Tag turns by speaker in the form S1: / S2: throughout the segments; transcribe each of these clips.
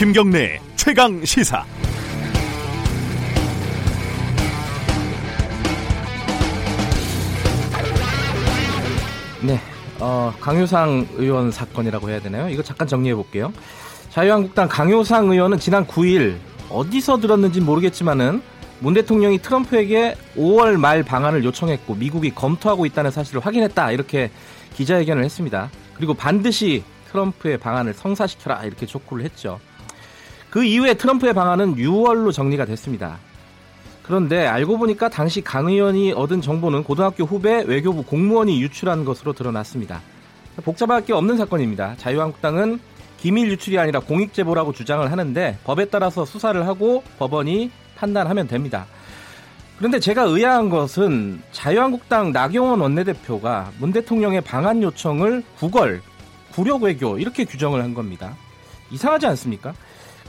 S1: 김경래 최강 시사.
S2: 네, 어, 강효상 의원 사건이라고 해야 되나요? 이거 잠깐 정리해 볼게요. 자유한국당 강효상 의원은 지난 9일 어디서 들었는지 모르겠지만은 문 대통령이 트럼프에게 5월 말 방안을 요청했고 미국이 검토하고 있다는 사실을 확인했다 이렇게 기자회견을 했습니다. 그리고 반드시 트럼프의 방안을 성사시켜라 이렇게 촉구를 했죠. 그 이후에 트럼프의 방안은 6월로 정리가 됐습니다. 그런데 알고 보니까 당시 강 의원이 얻은 정보는 고등학교 후배 외교부 공무원이 유출한 것으로 드러났습니다. 복잡할 게 없는 사건입니다. 자유한국당은 기밀 유출이 아니라 공익 제보라고 주장을 하는데 법에 따라서 수사를 하고 법원이 판단하면 됩니다. 그런데 제가 의아한 것은 자유한국당 나경원 원내대표가 문 대통령의 방한 요청을 구걸, 구력 외교 이렇게 규정을 한 겁니다. 이상하지 않습니까?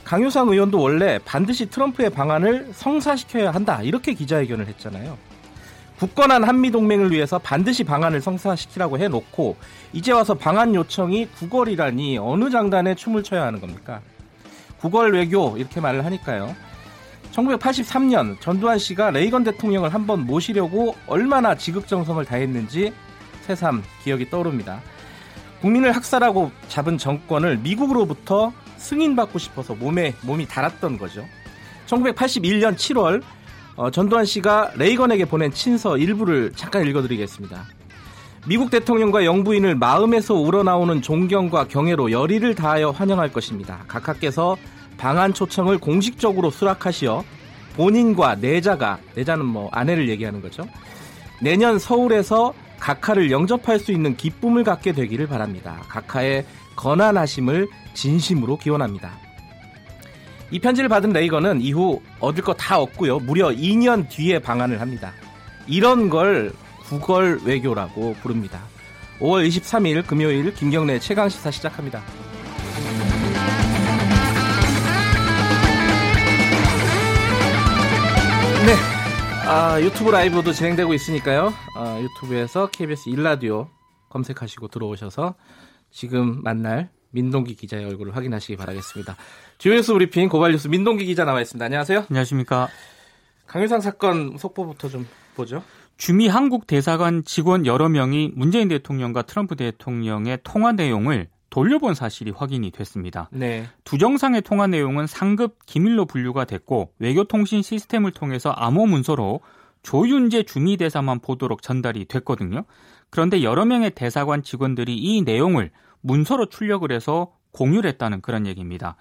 S2: 강효상 의원도 원래 반드시 트럼프의 방안을 성사시켜야 한다 이렇게 기자회견을 했잖아요. 굳건한 한미 동맹을 위해서 반드시 방안을 성사시키라고 해놓고 이제 와서 방안 요청이 구걸이라니 어느 장단에 춤을 춰야 하는 겁니까? 구걸 외교 이렇게 말을 하니까요. 1983년 전두환 씨가 레이건 대통령을 한번 모시려고 얼마나 지극정성을 다했는지 새삼 기억이 떠오릅니다. 국민을 학살하고 잡은 정권을 미국으로부터 승인받고 싶어서 몸에 몸이 달았던 거죠. 1981년 7월 어, 전두환 씨가 레이건에게 보낸 친서 일부를 잠깐 읽어드리겠습니다. 미국 대통령과 영부인을 마음에서 우러나오는 존경과 경애로 열의를 다하여 환영할 것입니다. 각하께서 방한 초청을 공식적으로 수락하시어 본인과 내자가 내자는 뭐 아내를 얘기하는 거죠. 내년 서울에서 각하를 영접할 수 있는 기쁨을 갖게 되기를 바랍니다. 각하의 건안하심을 진심으로 기원합니다. 이 편지를 받은 레이건은 이후 얻을 거 다 얻고요. 무려 2년 뒤에 방한을 합니다. 이런 걸 구걸 외교라고 부릅니다. 5월 23일 금요일 김경래 최강 시사 시작합니다. 네. 아, 유튜브 라이브도 진행되고 있으니까요. 아, 유튜브에서 KBS 일라디오 검색하시고 들어오셔서 지금 만날 민동기 기자의 얼굴을 확인하시기 바라겠습니다. 주요 뉴스 브리핑 고발 뉴스 민동기 기자 나와 있습니다. 안녕하세요.
S3: 안녕하십니까.
S2: 강효상 사건 속보부터 좀 보죠.
S3: 주미 한국 대사관 직원 여러 명이 문재인 대통령과 트럼프 대통령의 통화 내용을 돌려본 사실이 확인이 됐습니다. 네. 두 정상의 통화 내용은 삼급 기밀로 분류가 됐고 외교통신 시스템을 통해서 암호 문서로 조윤재 주미 대사만 보도록 전달이 됐거든요. 그런데 여러 명의 대사관 직원들이 이 내용을 문서로 출력을 해서 공유를 했다는 그런 얘기입니다.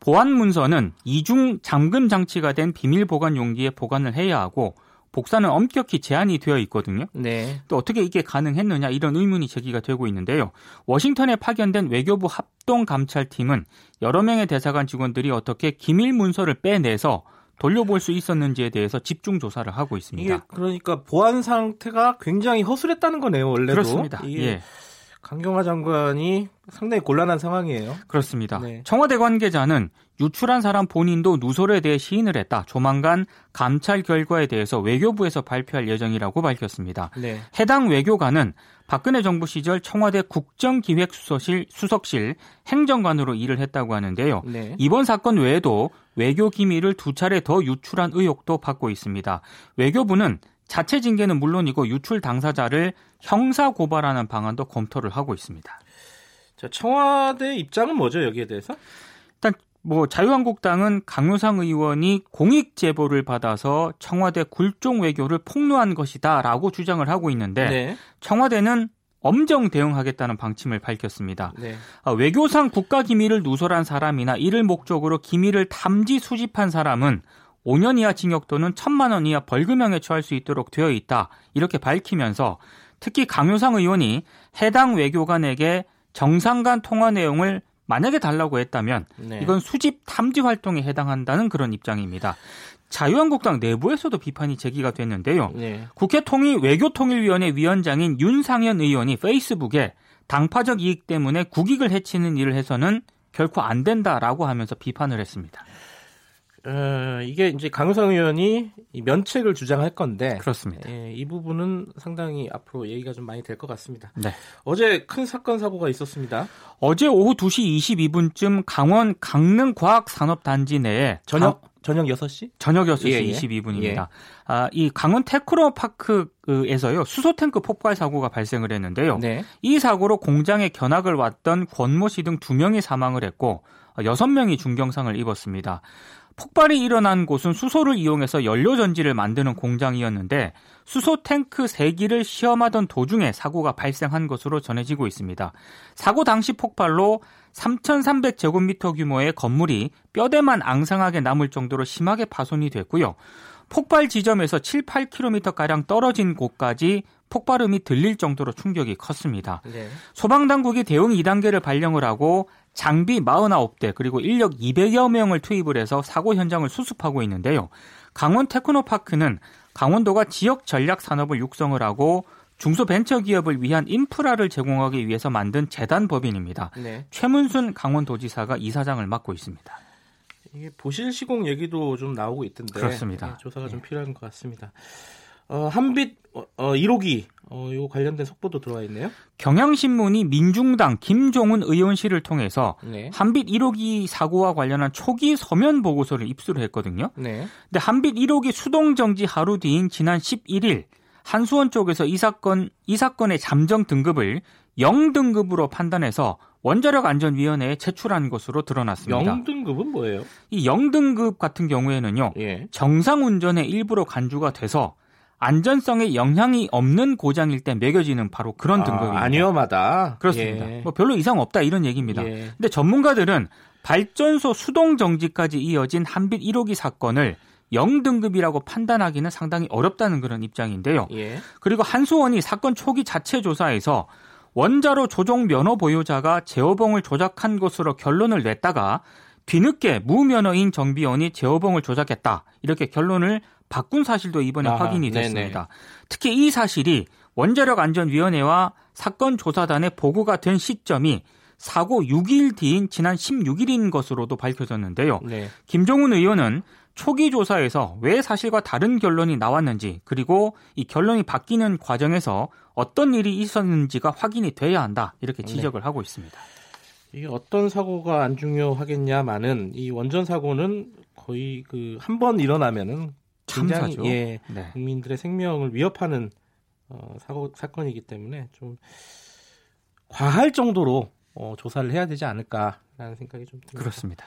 S3: 보안 문서는 이중 잠금 장치가 된 비밀 보관 용기에 보관을 해야 하고 복사는 엄격히 제한이 되어 있거든요. 네. 또 어떻게 이게 가능했느냐 이런 의문이 제기가 되고 있는데요. 워싱턴에 파견된 외교부 합동 감찰팀은 여러 명의 대사관 직원들이 어떻게 기밀 문서를 빼내서 돌려볼 수 있었는지에 대해서 집중 조사를 하고 있습니다.
S2: 이게 그러니까 보안 상태가 굉장히 허술했다는 거네요, 원래도.
S3: 그렇습니다. 예.
S2: 강경화 장관이 상당히 곤란한 상황이에요.
S3: 그렇습니다. 네. 청와대 관계자는 유출한 사람 본인도 누설에 대해 시인을 했다. 조만간 감찰 결과에 대해서 외교부에서 발표할 예정이라고 밝혔습니다. 네. 해당 외교관은 박근혜 정부 시절 청와대 국정기획수석실 수석실 행정관으로 일을 했다고 하는데요. 네. 이번 사건 외에도 외교 기밀을 두 차례 더 유출한 의혹도 받고 있습니다. 외교부는 자체 징계는 물론이고 유출 당사자를 형사 고발하는 방안도 검토를 하고 있습니다.
S2: 자, 청와대 입장은 뭐죠 여기에 대해서?
S3: 뭐 자유한국당은 강효상 의원이 공익 제보를 받아서 청와대 굴종 외교를 폭로한 것이다라고 주장을 하고 있는데 네. 청와대는 엄정 대응하겠다는 방침을 밝혔습니다. 네. 아, 외교상 국가 기밀을 누설한 사람이나 이를 목적으로 기밀을 탐지 수집한 사람은 5년 이하 징역 또는 1천만 원 이하 벌금형에 처할 수 있도록 되어 있다. 이렇게 밝히면서 특히 강효상 의원이 해당 외교관에게 정상 간 통화 내용을 만약에 달라고 했다면 네. 이건 수집 탐지 활동에 해당한다는 그런 입장입니다. 자유한국당 내부에서도 비판이 제기가 됐는데요. 네. 국회 통일 외교통일위원회 위원장인 윤상현 의원이 페이스북에 당파적 이익 때문에 국익을 해치는 일을 해서는 결코 안 된다라고 하면서 비판을 했습니다.
S2: 어, 이게 이제 강효상 의원이 면책을 주장할 건데
S3: 그렇습니다.
S2: 예, 이 부분은 상당히 앞으로 얘기가 좀 많이 될 것 같습니다.
S3: 네.
S2: 어제 큰 사건 사고가 있었습니다.
S3: 어제 오후 2시 22분쯤 강원 강릉 과학 산업 단지 내에
S2: 저녁 강... 저녁 6시?
S3: 저녁 6시 예, 예. 22분입니다. 예. 아, 이 강원 테크노 파크에서요. 수소 탱크 폭발 사고가 발생을 했는데요. 네. 이 사고로 공장에 견학을 왔던 권모 씨 등 두 명이 사망을 했고 여섯 명이 중경상을 입었습니다. 폭발이 일어난 곳은 수소를 이용해서 연료 전지를 만드는 공장이었는데 수소 탱크 3기를 시험하던 도중에 사고가 발생한 것으로 전해지고 있습니다. 사고 당시 폭발로 3,300제곱미터 규모의 건물이 뼈대만 앙상하게 남을 정도로 심하게 파손이 됐고요. 폭발 지점에서 7, 8km가량 떨어진 곳까지 폭발음이 들릴 정도로 충격이 컸습니다. 네. 소방당국이 대응 2단계를 발령을 하고 장비 49대 그리고 인력 200여 명을 투입을 해서 사고 현장을 수습하고 있는데요. 강원 테크노파크는 강원도가 지역 전략 산업을 육성을 하고 중소벤처기업을 위한 인프라를 제공하기 위해서 만든 재단 법인입니다. 네. 최문순 강원도지사가 이사장을 맡고 있습니다.
S2: 이게 보실 시공 얘기도 좀 나오고 있던데
S3: 그렇습니다. 네,
S2: 조사가 좀 예. 필요한 것 같습니다. 어, 한빛 어, 1호기 어, 요 관련된 속보도 들어와 있네요.
S3: 경향신문이 민중당 김종훈 의원실을 통해서 네. 한빛 1호기 사고와 관련한 초기 서면 보고서를 입수를 했거든요. 네. 근데 한빛 1호기 수동 정지 하루 뒤인 지난 11일 한수원 쪽에서 이 사건 이 사건의 잠정 등급을 0등급으로 판단해서 원자력 안전위원회에 제출한 것으로 드러났습니다.
S2: 0등급은 뭐예요?
S3: 이 0등급 같은 경우에는요. 예. 정상 운전에 일부러 간주가 돼서 안전성에 영향이 없는 고장일 때 매겨지는 바로 그런 아, 등급입니다.
S2: 안위험하다.
S3: 그렇습니다. 예. 뭐 별로 이상 없다 이런 얘기입니다. 예. 근데 전문가들은 발전소 수동 정지까지 이어진 한빛 1호기 사건을 0등급이라고 판단하기는 상당히 어렵다는 그런 입장인데요. 예. 그리고 한수원이 사건 초기 자체 조사에서 원자로 조종 면허 보유자가 제어봉을 조작한 것으로 결론을 냈다가 뒤늦게 무면허인 정비원이 제어봉을 조작했다. 이렇게 결론을 바꾼 사실도 이번에 아하, 확인이 됐습니다. 네네. 특히 이 사실이 원자력 안전위원회와 사건 조사단에 보고가 된 시점이 사고 6일 뒤인 지난 16일인 것으로도 밝혀졌는데요. 네. 김종훈 의원은 초기 조사에서 왜 사실과 다른 결론이 나왔는지 그리고 이 결론이 바뀌는 과정에서 어떤 일이 있었는지가 확인이 돼야 한다 이렇게 네. 지적을 네. 하고 있습니다.
S2: 이게 어떤 사고가 안 중요하겠냐마는 이 원전 사고는 거의 그 한 번 일어나면은 굉장히 참사죠. 예, 네. 국민들의 생명을 위협하는 어, 사고 사건이기 때문에 좀 과할 정도로 어, 조사를 해야 되지 않을까라는 생각이 좀 듭니다.
S3: 그렇습니다.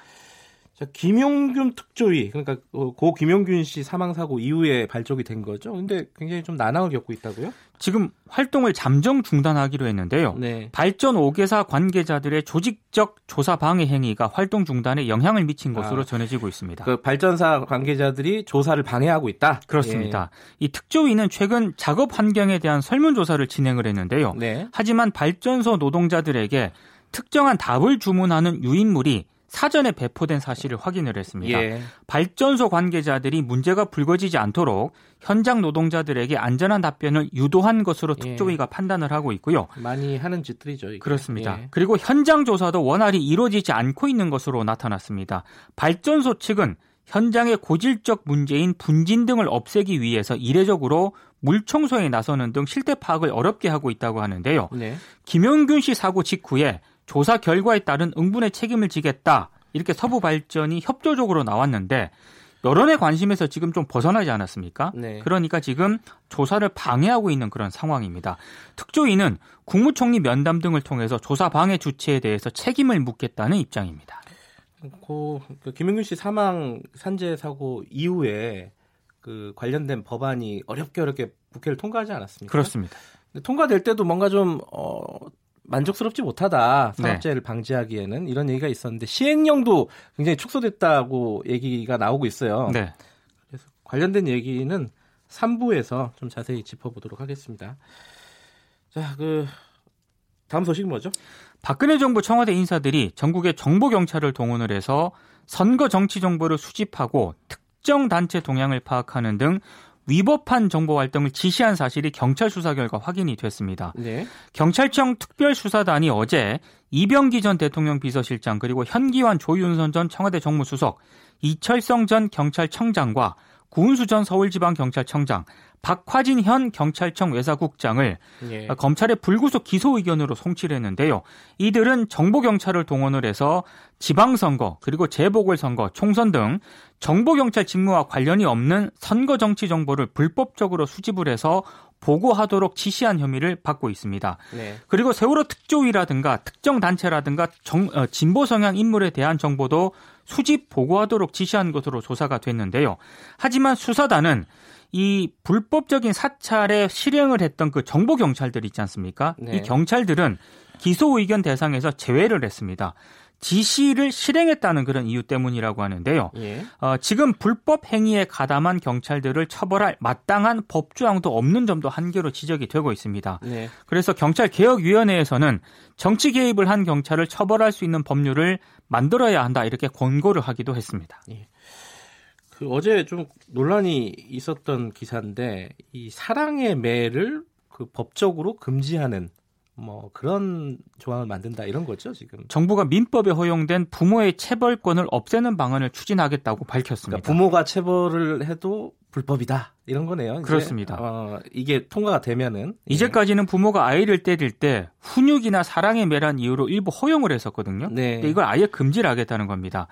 S2: 자, 김용균 특조위 그러니까 어, 고 김용균 씨 사망 사고 이후에 발족이 된 거죠. 근데 굉장히 좀 난항을 겪고 있다고요?
S3: 지금 활동을 잠정 중단하기로 했는데요. 네. 발전 5개사 관계자들의 조직적 조사 방해 행위가 활동 중단에 영향을 미친 것으로 아, 전해지고 있습니다.
S2: 그 발전사 관계자들이 조사를 방해하고 있다.
S3: 그렇습니다. 예. 이 특조위는 최근 작업 환경에 대한 설문 조사를 진행을 했는데요. 네. 하지만 발전소 노동자들에게 특정한 답을 주문하는 유인물이 사전에 배포된 사실을 확인을 했습니다. 예. 발전소 관계자들이 문제가 불거지지 않도록 현장 노동자들에게 안전한 답변을 유도한 것으로 예. 특조위가 예. 판단을 하고 있고요.
S2: 많이 하는 짓들이죠. 이게.
S3: 그렇습니다. 예. 그리고 현장 조사도 원활히 이루어지지 않고 있는 것으로 나타났습니다. 발전소 측은 현장의 고질적 문제인 분진 등을 없애기 위해서 이례적으로 물 청소에 나서는 등 실태 파악을 어렵게 하고 있다고 하는데요. 네. 김영균 씨 사고 직후에 조사 결과에 따른 응분의 책임을 지겠다. 이렇게 서부 발전이 협조적으로 나왔는데 여론의 관심에서 지금 좀 벗어나지 않았습니까? 네. 그러니까 지금 조사를 방해하고 있는 그런 상황입니다. 특조위는 국무총리 면담 등을 통해서 조사 방해 주체에 대해서 책임을 묻겠다는 입장입니다.
S2: 고, 그 김영균 씨 사망 산재 사고 이후에 그 관련된 법안이 어렵게 어렵게 국회를 통과하지 않았습니까?
S3: 그렇습니다.
S2: 통과될 때도 뭔가 좀 어, 만족스럽지 못하다 산업재해를 네. 방지하기에는 이런 얘기가 있었는데 시행령도 굉장히 축소됐다고 얘기가 나오고 있어요. 네. 그래서 관련된 얘기는 3부에서 좀 자세히 짚어보도록 하겠습니다. 자, 그 다음 소식 뭐죠?
S3: 박근혜 정부 청와대 인사들이 전국의 정보 경찰을 동원을 해서 선거 정치 정보를 수집하고 특정 단체 동향을 파악하는 등 위법한 정보 활동을 지시한 사실이 경찰 수사 결과 확인이 됐습니다. 네. 경찰청 특별수사단이 어제 이병기 전 대통령 비서실장 그리고 현기환 조윤선 전 청와대 정무수석, 이철성 전 경찰청장과 구은수 전 서울지방경찰청장, 박화진 현 경찰청 외사국장을 예. 검찰의 불구속 기소 의견으로 송치를 했는데요. 이들은 정보 경찰을 동원을 해서 지방선거 그리고 재보궐선거, 총선 등 정보 경찰 직무와 관련이 없는 선거 정치 정보를 불법적으로 수집을 해서 보고하도록 지시한 혐의를 받고 있습니다. 네. 그리고 세월호 특조위라든가 특정 단체라든가 정, 어, 진보 성향 인물에 대한 정보도 수집 보고하도록 지시한 것으로 조사가 됐는데요. 하지만 수사단은 이 불법적인 사찰에 실행을 했던 그 정보 경찰들 있지 않습니까? 네. 이 경찰들은 기소 의견 대상에서 제외를 했습니다. 지시를 실행했다는 그런 이유 때문이라고 하는데요. 예. 어, 지금 불법 행위에 가담한 경찰들을 처벌할 마땅한 법조항도 없는 점도 한계로 지적이 되고 있습니다. 네. 그래서 경찰개혁위원회에서는 정치 개입을 한 경찰을 처벌할 수 있는 법률을 만들어야 한다 이렇게 권고를 하기도 했습니다. 예.
S2: 그 어제 좀 논란이 있었던 기사인데 이 사랑의 매를 그 법적으로 금지하는 뭐 그런 조항을 만든다 이런 거죠 지금.
S3: 정부가 민법에 허용된 부모의 체벌권을 없애는 방안을 추진하겠다고 밝혔습니다.
S2: 그러니까 부모가 체벌을 해도 불법이다 이런 거네요.
S3: 그렇습니다.
S2: 어, 이게 통과가 되면은
S3: 예. 이제까지는 부모가 아이를 때릴 때 훈육이나 사랑의 매란 이유로 일부 허용을 했었거든요. 네. 근데 이걸 아예 금지를 하겠다는 겁니다.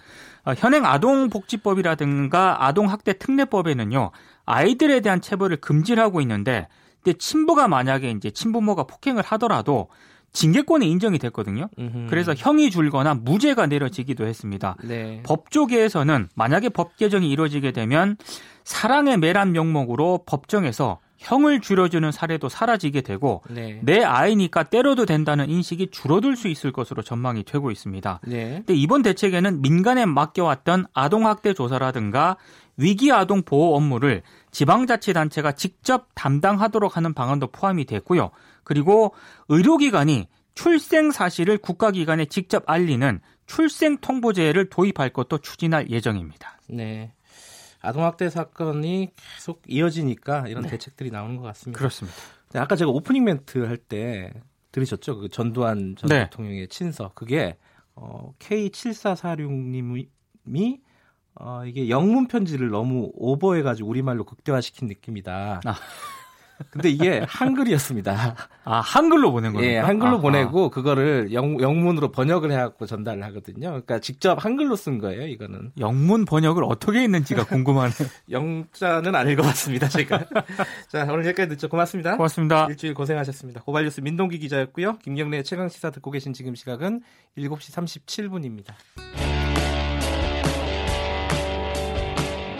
S3: 어, 현행 아동복지법이라든가 아동학대 특례법에는요 아이들에 대한 체벌을 금지를 하고 있는데 근데 친부가 만약에 이제 친부모가 폭행을 하더라도 징계권이 인정이 됐거든요. 음흠. 그래서 형이 줄거나 무죄가 내려지기도 했습니다. 네. 법조계에서는 만약에 법 개정이 이루어지게 되면 사랑의 매란 명목으로 법정에서 형을 줄여주는 사례도 사라지게 되고 네. 내 아이니까 때려도 된다는 인식이 줄어들 수 있을 것으로 전망이 되고 있습니다. 네. 근데 이번 대책에는 민간에 맡겨왔던 아동학대 조사라든가 위기 아동 보호 업무를 지방자치단체가 직접 담당하도록 하는 방안도 포함이 됐고요. 그리고 의료기관이 출생 사실을 국가기관에 직접 알리는 출생 통보제를 도입할 것도 추진할 예정입니다.
S2: 네. 아동학대 사건이 계속 이어지니까 이런 네. 대책들이 나오는 것 같습니다.
S3: 그렇습니다.
S2: 아까 제가 오프닝 멘트 할 때 들으셨죠? 그 전두환 전 네. 대통령의 친서. 그게 어, K7446님이 어, 이게 영문 편지를 너무 오버해가지고 우리말로 극대화시킨 느낌이다. 아. 근데 이게 한글이었습니다.
S3: 아, 한글로 보낸 거예요?
S2: 예, 한글로 아, 보내고 그거를 영, 영문으로 번역을 해갖고 전달을 하거든요. 그러니까 직접 한글로 쓴 거예요, 이거는.
S3: 영문 번역을 어떻게 했는지가 궁금하네요.
S2: 영자는 안 읽어봤습니다, 제가. 자, 오늘 여기까지 듣죠. 고맙습니다.
S3: 고맙습니다.
S2: 일주일 고생하셨습니다. 고발뉴스 민동기 기자였고요. 김경래 최강시사 듣고 계신 지금 시각은 7시 37분입니다.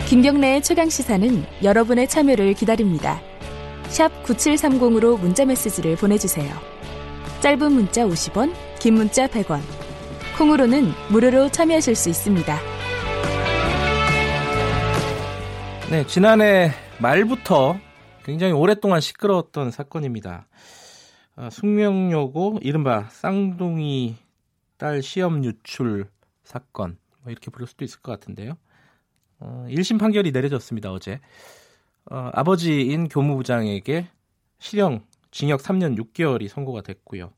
S4: 김경래의 최강 시사는 여러분의 참여를 기다립니다. 샵 9730으로 문자 메시지를 보내주세요. 짧은 문자 50원, 긴 문자 100원. 콩으로는 무료로 참여하실 수 있습니다.
S2: 네, 지난해 말부터 굉장히 오랫동안 시끄러웠던 사건입니다. 어, 숙명여고 이른바 쌍둥이 딸 시험 유출 사건 뭐 이렇게 부를 수도 있을 것 같은데요. 어, 1심 판결이 내려졌습니다, 어제. 어, 아버지인 교무부장에게 실형, 징역 3년 6개월이 선고가 됐고요.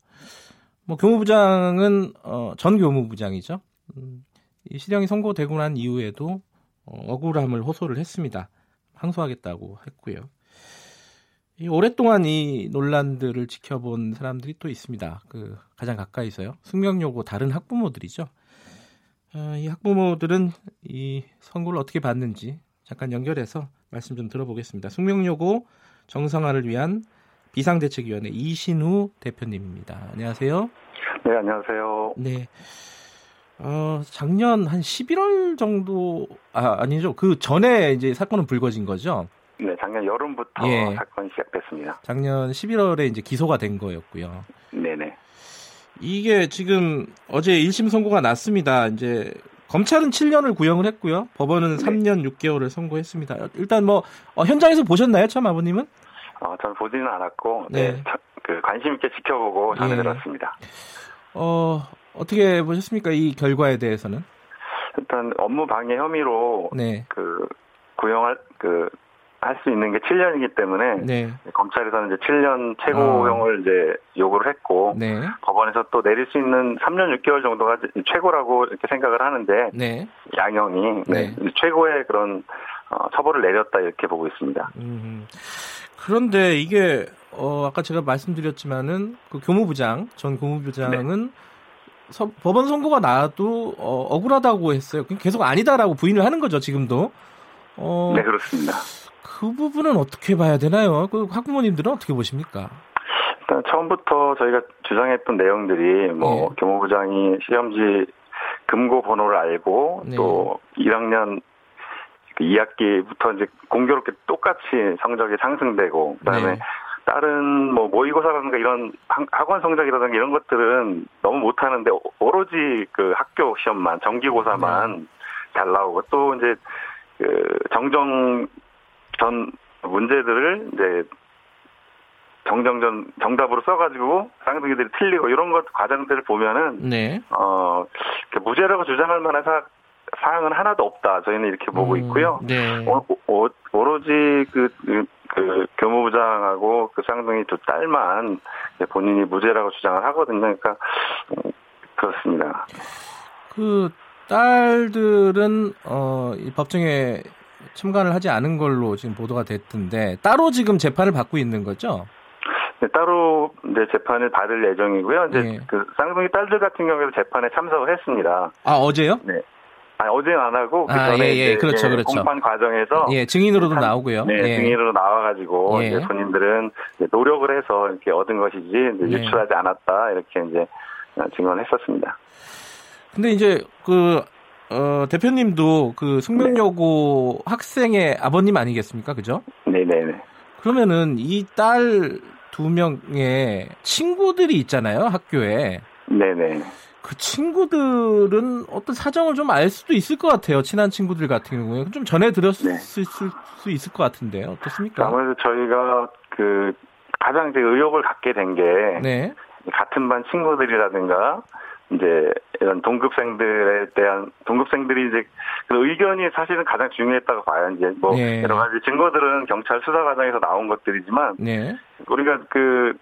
S2: 뭐 교무부장은 어, 전 교무부장이죠. 음, 이 실형이 선고되고 난 이후에도 어, 억울함을 호소를 했습니다. 항소하겠다고 했고요. 이 오랫동안 이 논란들을 지켜본 사람들이 또 있습니다. 그 가장 가까이서요. 숙명여고 다른 학부모들이죠. 어, 이 학부모들은 이 선고를 어떻게 받는지 잠깐 연결해서 말씀 좀 들어보겠습니다. 숙명여고 정상화를 위한 비상대책위원회 이신우 대표님입니다. 안녕하세요.
S5: 네, 안녕하세요.
S2: 네. 어, 작년 한 11월 정도, 아, 아니죠. 그 전에 이제 사건은 불거진 거죠?
S5: 네, 작년 여름부터 예. 사건이 시작됐습니다.
S2: 작년 11월에 이제 기소가 된 거였고요.
S5: 네네.
S2: 이게 지금 어제 1심 선고가 났습니다. 이제 검찰은 7년을 구형을 했고요. 법원은 네. 3년 6개월을 선고했습니다. 일단 뭐 어, 현장에서 보셨나요, 참 아버님은?
S5: 어, 저는 보지는 않았고 네. 네그 관심 있게 지켜보고 전해 예. 들었습니다.
S2: 어, 어떻게 보셨습니까? 이 결과에 대해서는?
S5: 일단 업무 방해 혐의로 네. 그 구형할 그 할 수 있는 게 7년이기 때문에 네. 검찰에서는 이제 7년 최고형을 어. 이제 요구를 했고 네. 법원에서 또 내릴 수 있는 3년 6개월 정도가 최고라고 이렇게 생각을 하는데 네. 양형이 네. 네. 최고의 그런 어, 처벌을 내렸다 이렇게 보고 있습니다. 음.
S2: 그런데 이게 어, 아까 제가 말씀드렸지만은 그 교무부장 전 교무부장은 네. 서, 법원 선고가 나와도 어, 억울하다고 했어요. 계속 아니다라고 부인을 하는 거죠 지금도.
S5: 어, 네 그렇습니다.
S2: 그 부분은 어떻게 봐야 되나요? 그 학부모님들은 어떻게 보십니까?
S5: 일단 처음부터 저희가 주장했던 내용들이 뭐 네. 교무부장이 시험지 금고 번호를 알고 네. 또 1학년 2학기부터 그 이제 공교롭게 똑같이 성적이 상승되고 그다음에 네. 다른 뭐 모의고사라든가 이런 학원 성적이라든가 이런 것들은 너무 못하는데 오로지 그 학교 시험만 정기고사만 네. 잘 나오고 또 이제 그 정정 전 문제들을 이제 정정전 정답으로 써가지고 쌍둥이들이 틀리고 이런 것 과정들을 보면은 네. 어 무죄라고 주장할 만한 사, 사항은 하나도 없다. 저희는 이렇게 보고 음, 있고요. 네. 오, 오, 오로지 그, 그, 그 교무부장하고 그 쌍둥이 두 딸만 본인이 무죄라고 주장을 하거든요. 그러니까 음, 그렇습니다.
S2: 그 딸들은 어, 이 법정에 참관을 하지 않은 걸로 지금 보도가 됐던데 따로 지금 재판을 받고 있는 거죠?
S5: 네, 따로 이제 재판을 받을 예정이고요. 이제 네. 그 쌍둥이 딸들 같은 경우에도 재판에 참석을 했습니다.
S2: 아 어제요?
S5: 네. 아 어제는 안 하고
S2: 그 아, 전에 예, 예. 그렇죠, 그렇죠.
S5: 공판 과정에서
S2: 예, 증인으로도 한, 나오고요.
S5: 네,
S2: 예.
S5: 증인으로 나와가지고 예. 이제 본인들은 이제 노력을 해서 이렇게 얻은 것이지 이제 네. 유출하지 않았다 이렇게 이제 증언을 했었습니다.
S2: 근데 이제 그 어, 대표님도 그 숙명여고 네. 학생의 아버님 아니겠습니까? 그죠?
S5: 네네네.
S2: 그러면은 이 딸 두 명의 친구들이 있잖아요, 학교에.
S5: 네네.
S2: 그 친구들은 어떤 사정을 좀 알 수도 있을 것 같아요. 친한 친구들 같은 경우에. 좀 전해 들었을 네. 수 있을 것 같은데요. 어떻습니까?
S5: 아무래도 저희가 그 가장 이제 의욕을 갖게 된 게. 네. 같은 반 친구들이라든가 이제 이런 동급생들에 대한 동급생들이 이제 그 의견이 사실은 가장 중요했다고 봐요. 이제 뭐 네. 여러 가지 증거들은 경찰 수사 과정에서 나온 것들이지만 네. 우리가 그,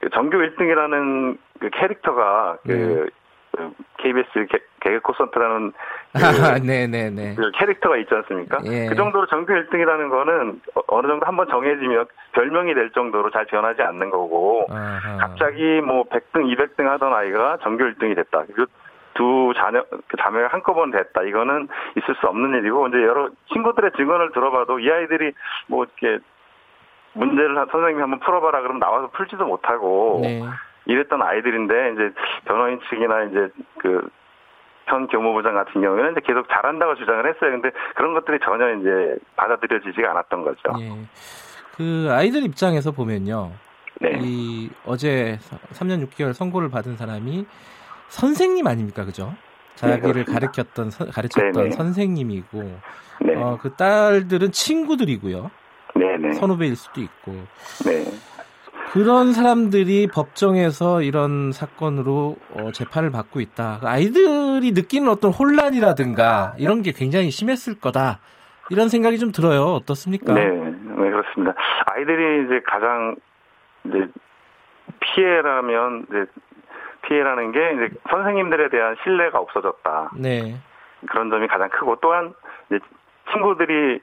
S5: 그 전교 1등이라는 그 캐릭터가 그 네. 그 KBS 개, 개그 콘서트라는 그, 네네네. 네. 그 캐릭터가 있지 않습니까? 예. 그 정도로 전교 1등이라는 거는 어느 정도 한번 정해지면 별명이 될 정도로 잘 변하지 않는 거고 아하. 갑자기 뭐 100등, 200등 하던 아이가 전교 1등이 됐다. 두 자녀, 그 자매가 한꺼번에 됐다. 이거는 있을 수 없는 일이고, 이제 여러 친구들의 증언을 들어봐도 이 아이들이 뭐 이렇게 문제를 선생님이 한번 풀어봐라 그러면 나와서 풀지도 못하고, 네. 이랬던 아이들인데 이제 변호인 측이나 이제 그 현 교무부장 같은 경우에는 이제 계속 잘한다고 주장을 했어요. 근데 그런 것들이 전혀 이제 받아들여지지가 않았던 거죠. 예.
S2: 그 아이들 입장에서 보면요. 네. 이 어제 3년 6개월 선고를 받은 사람이 선생님 아닙니까, 그죠? 자기를 네, 가르쳤던 가르쳤던 네네. 선생님이고 네. 어, 그 딸들은 친구들이고요. 네네. 선후배일 수도 있고. 네. 그런 사람들이 법정에서 이런 사건으로 어, 재판을 받고 있다. 아이들이 느끼는 어떤 혼란이라든가 이런 게 굉장히 심했을 거다. 이런 생각이 좀 들어요. 어떻습니까?
S5: 네, 네 그렇습니다. 아이들이 이제 가장 이제 피해라면 이제 피해라는 게 이제 선생님들에 대한 신뢰가 없어졌다. 네. 그런 점이 가장 크고 또한 이제 친구들이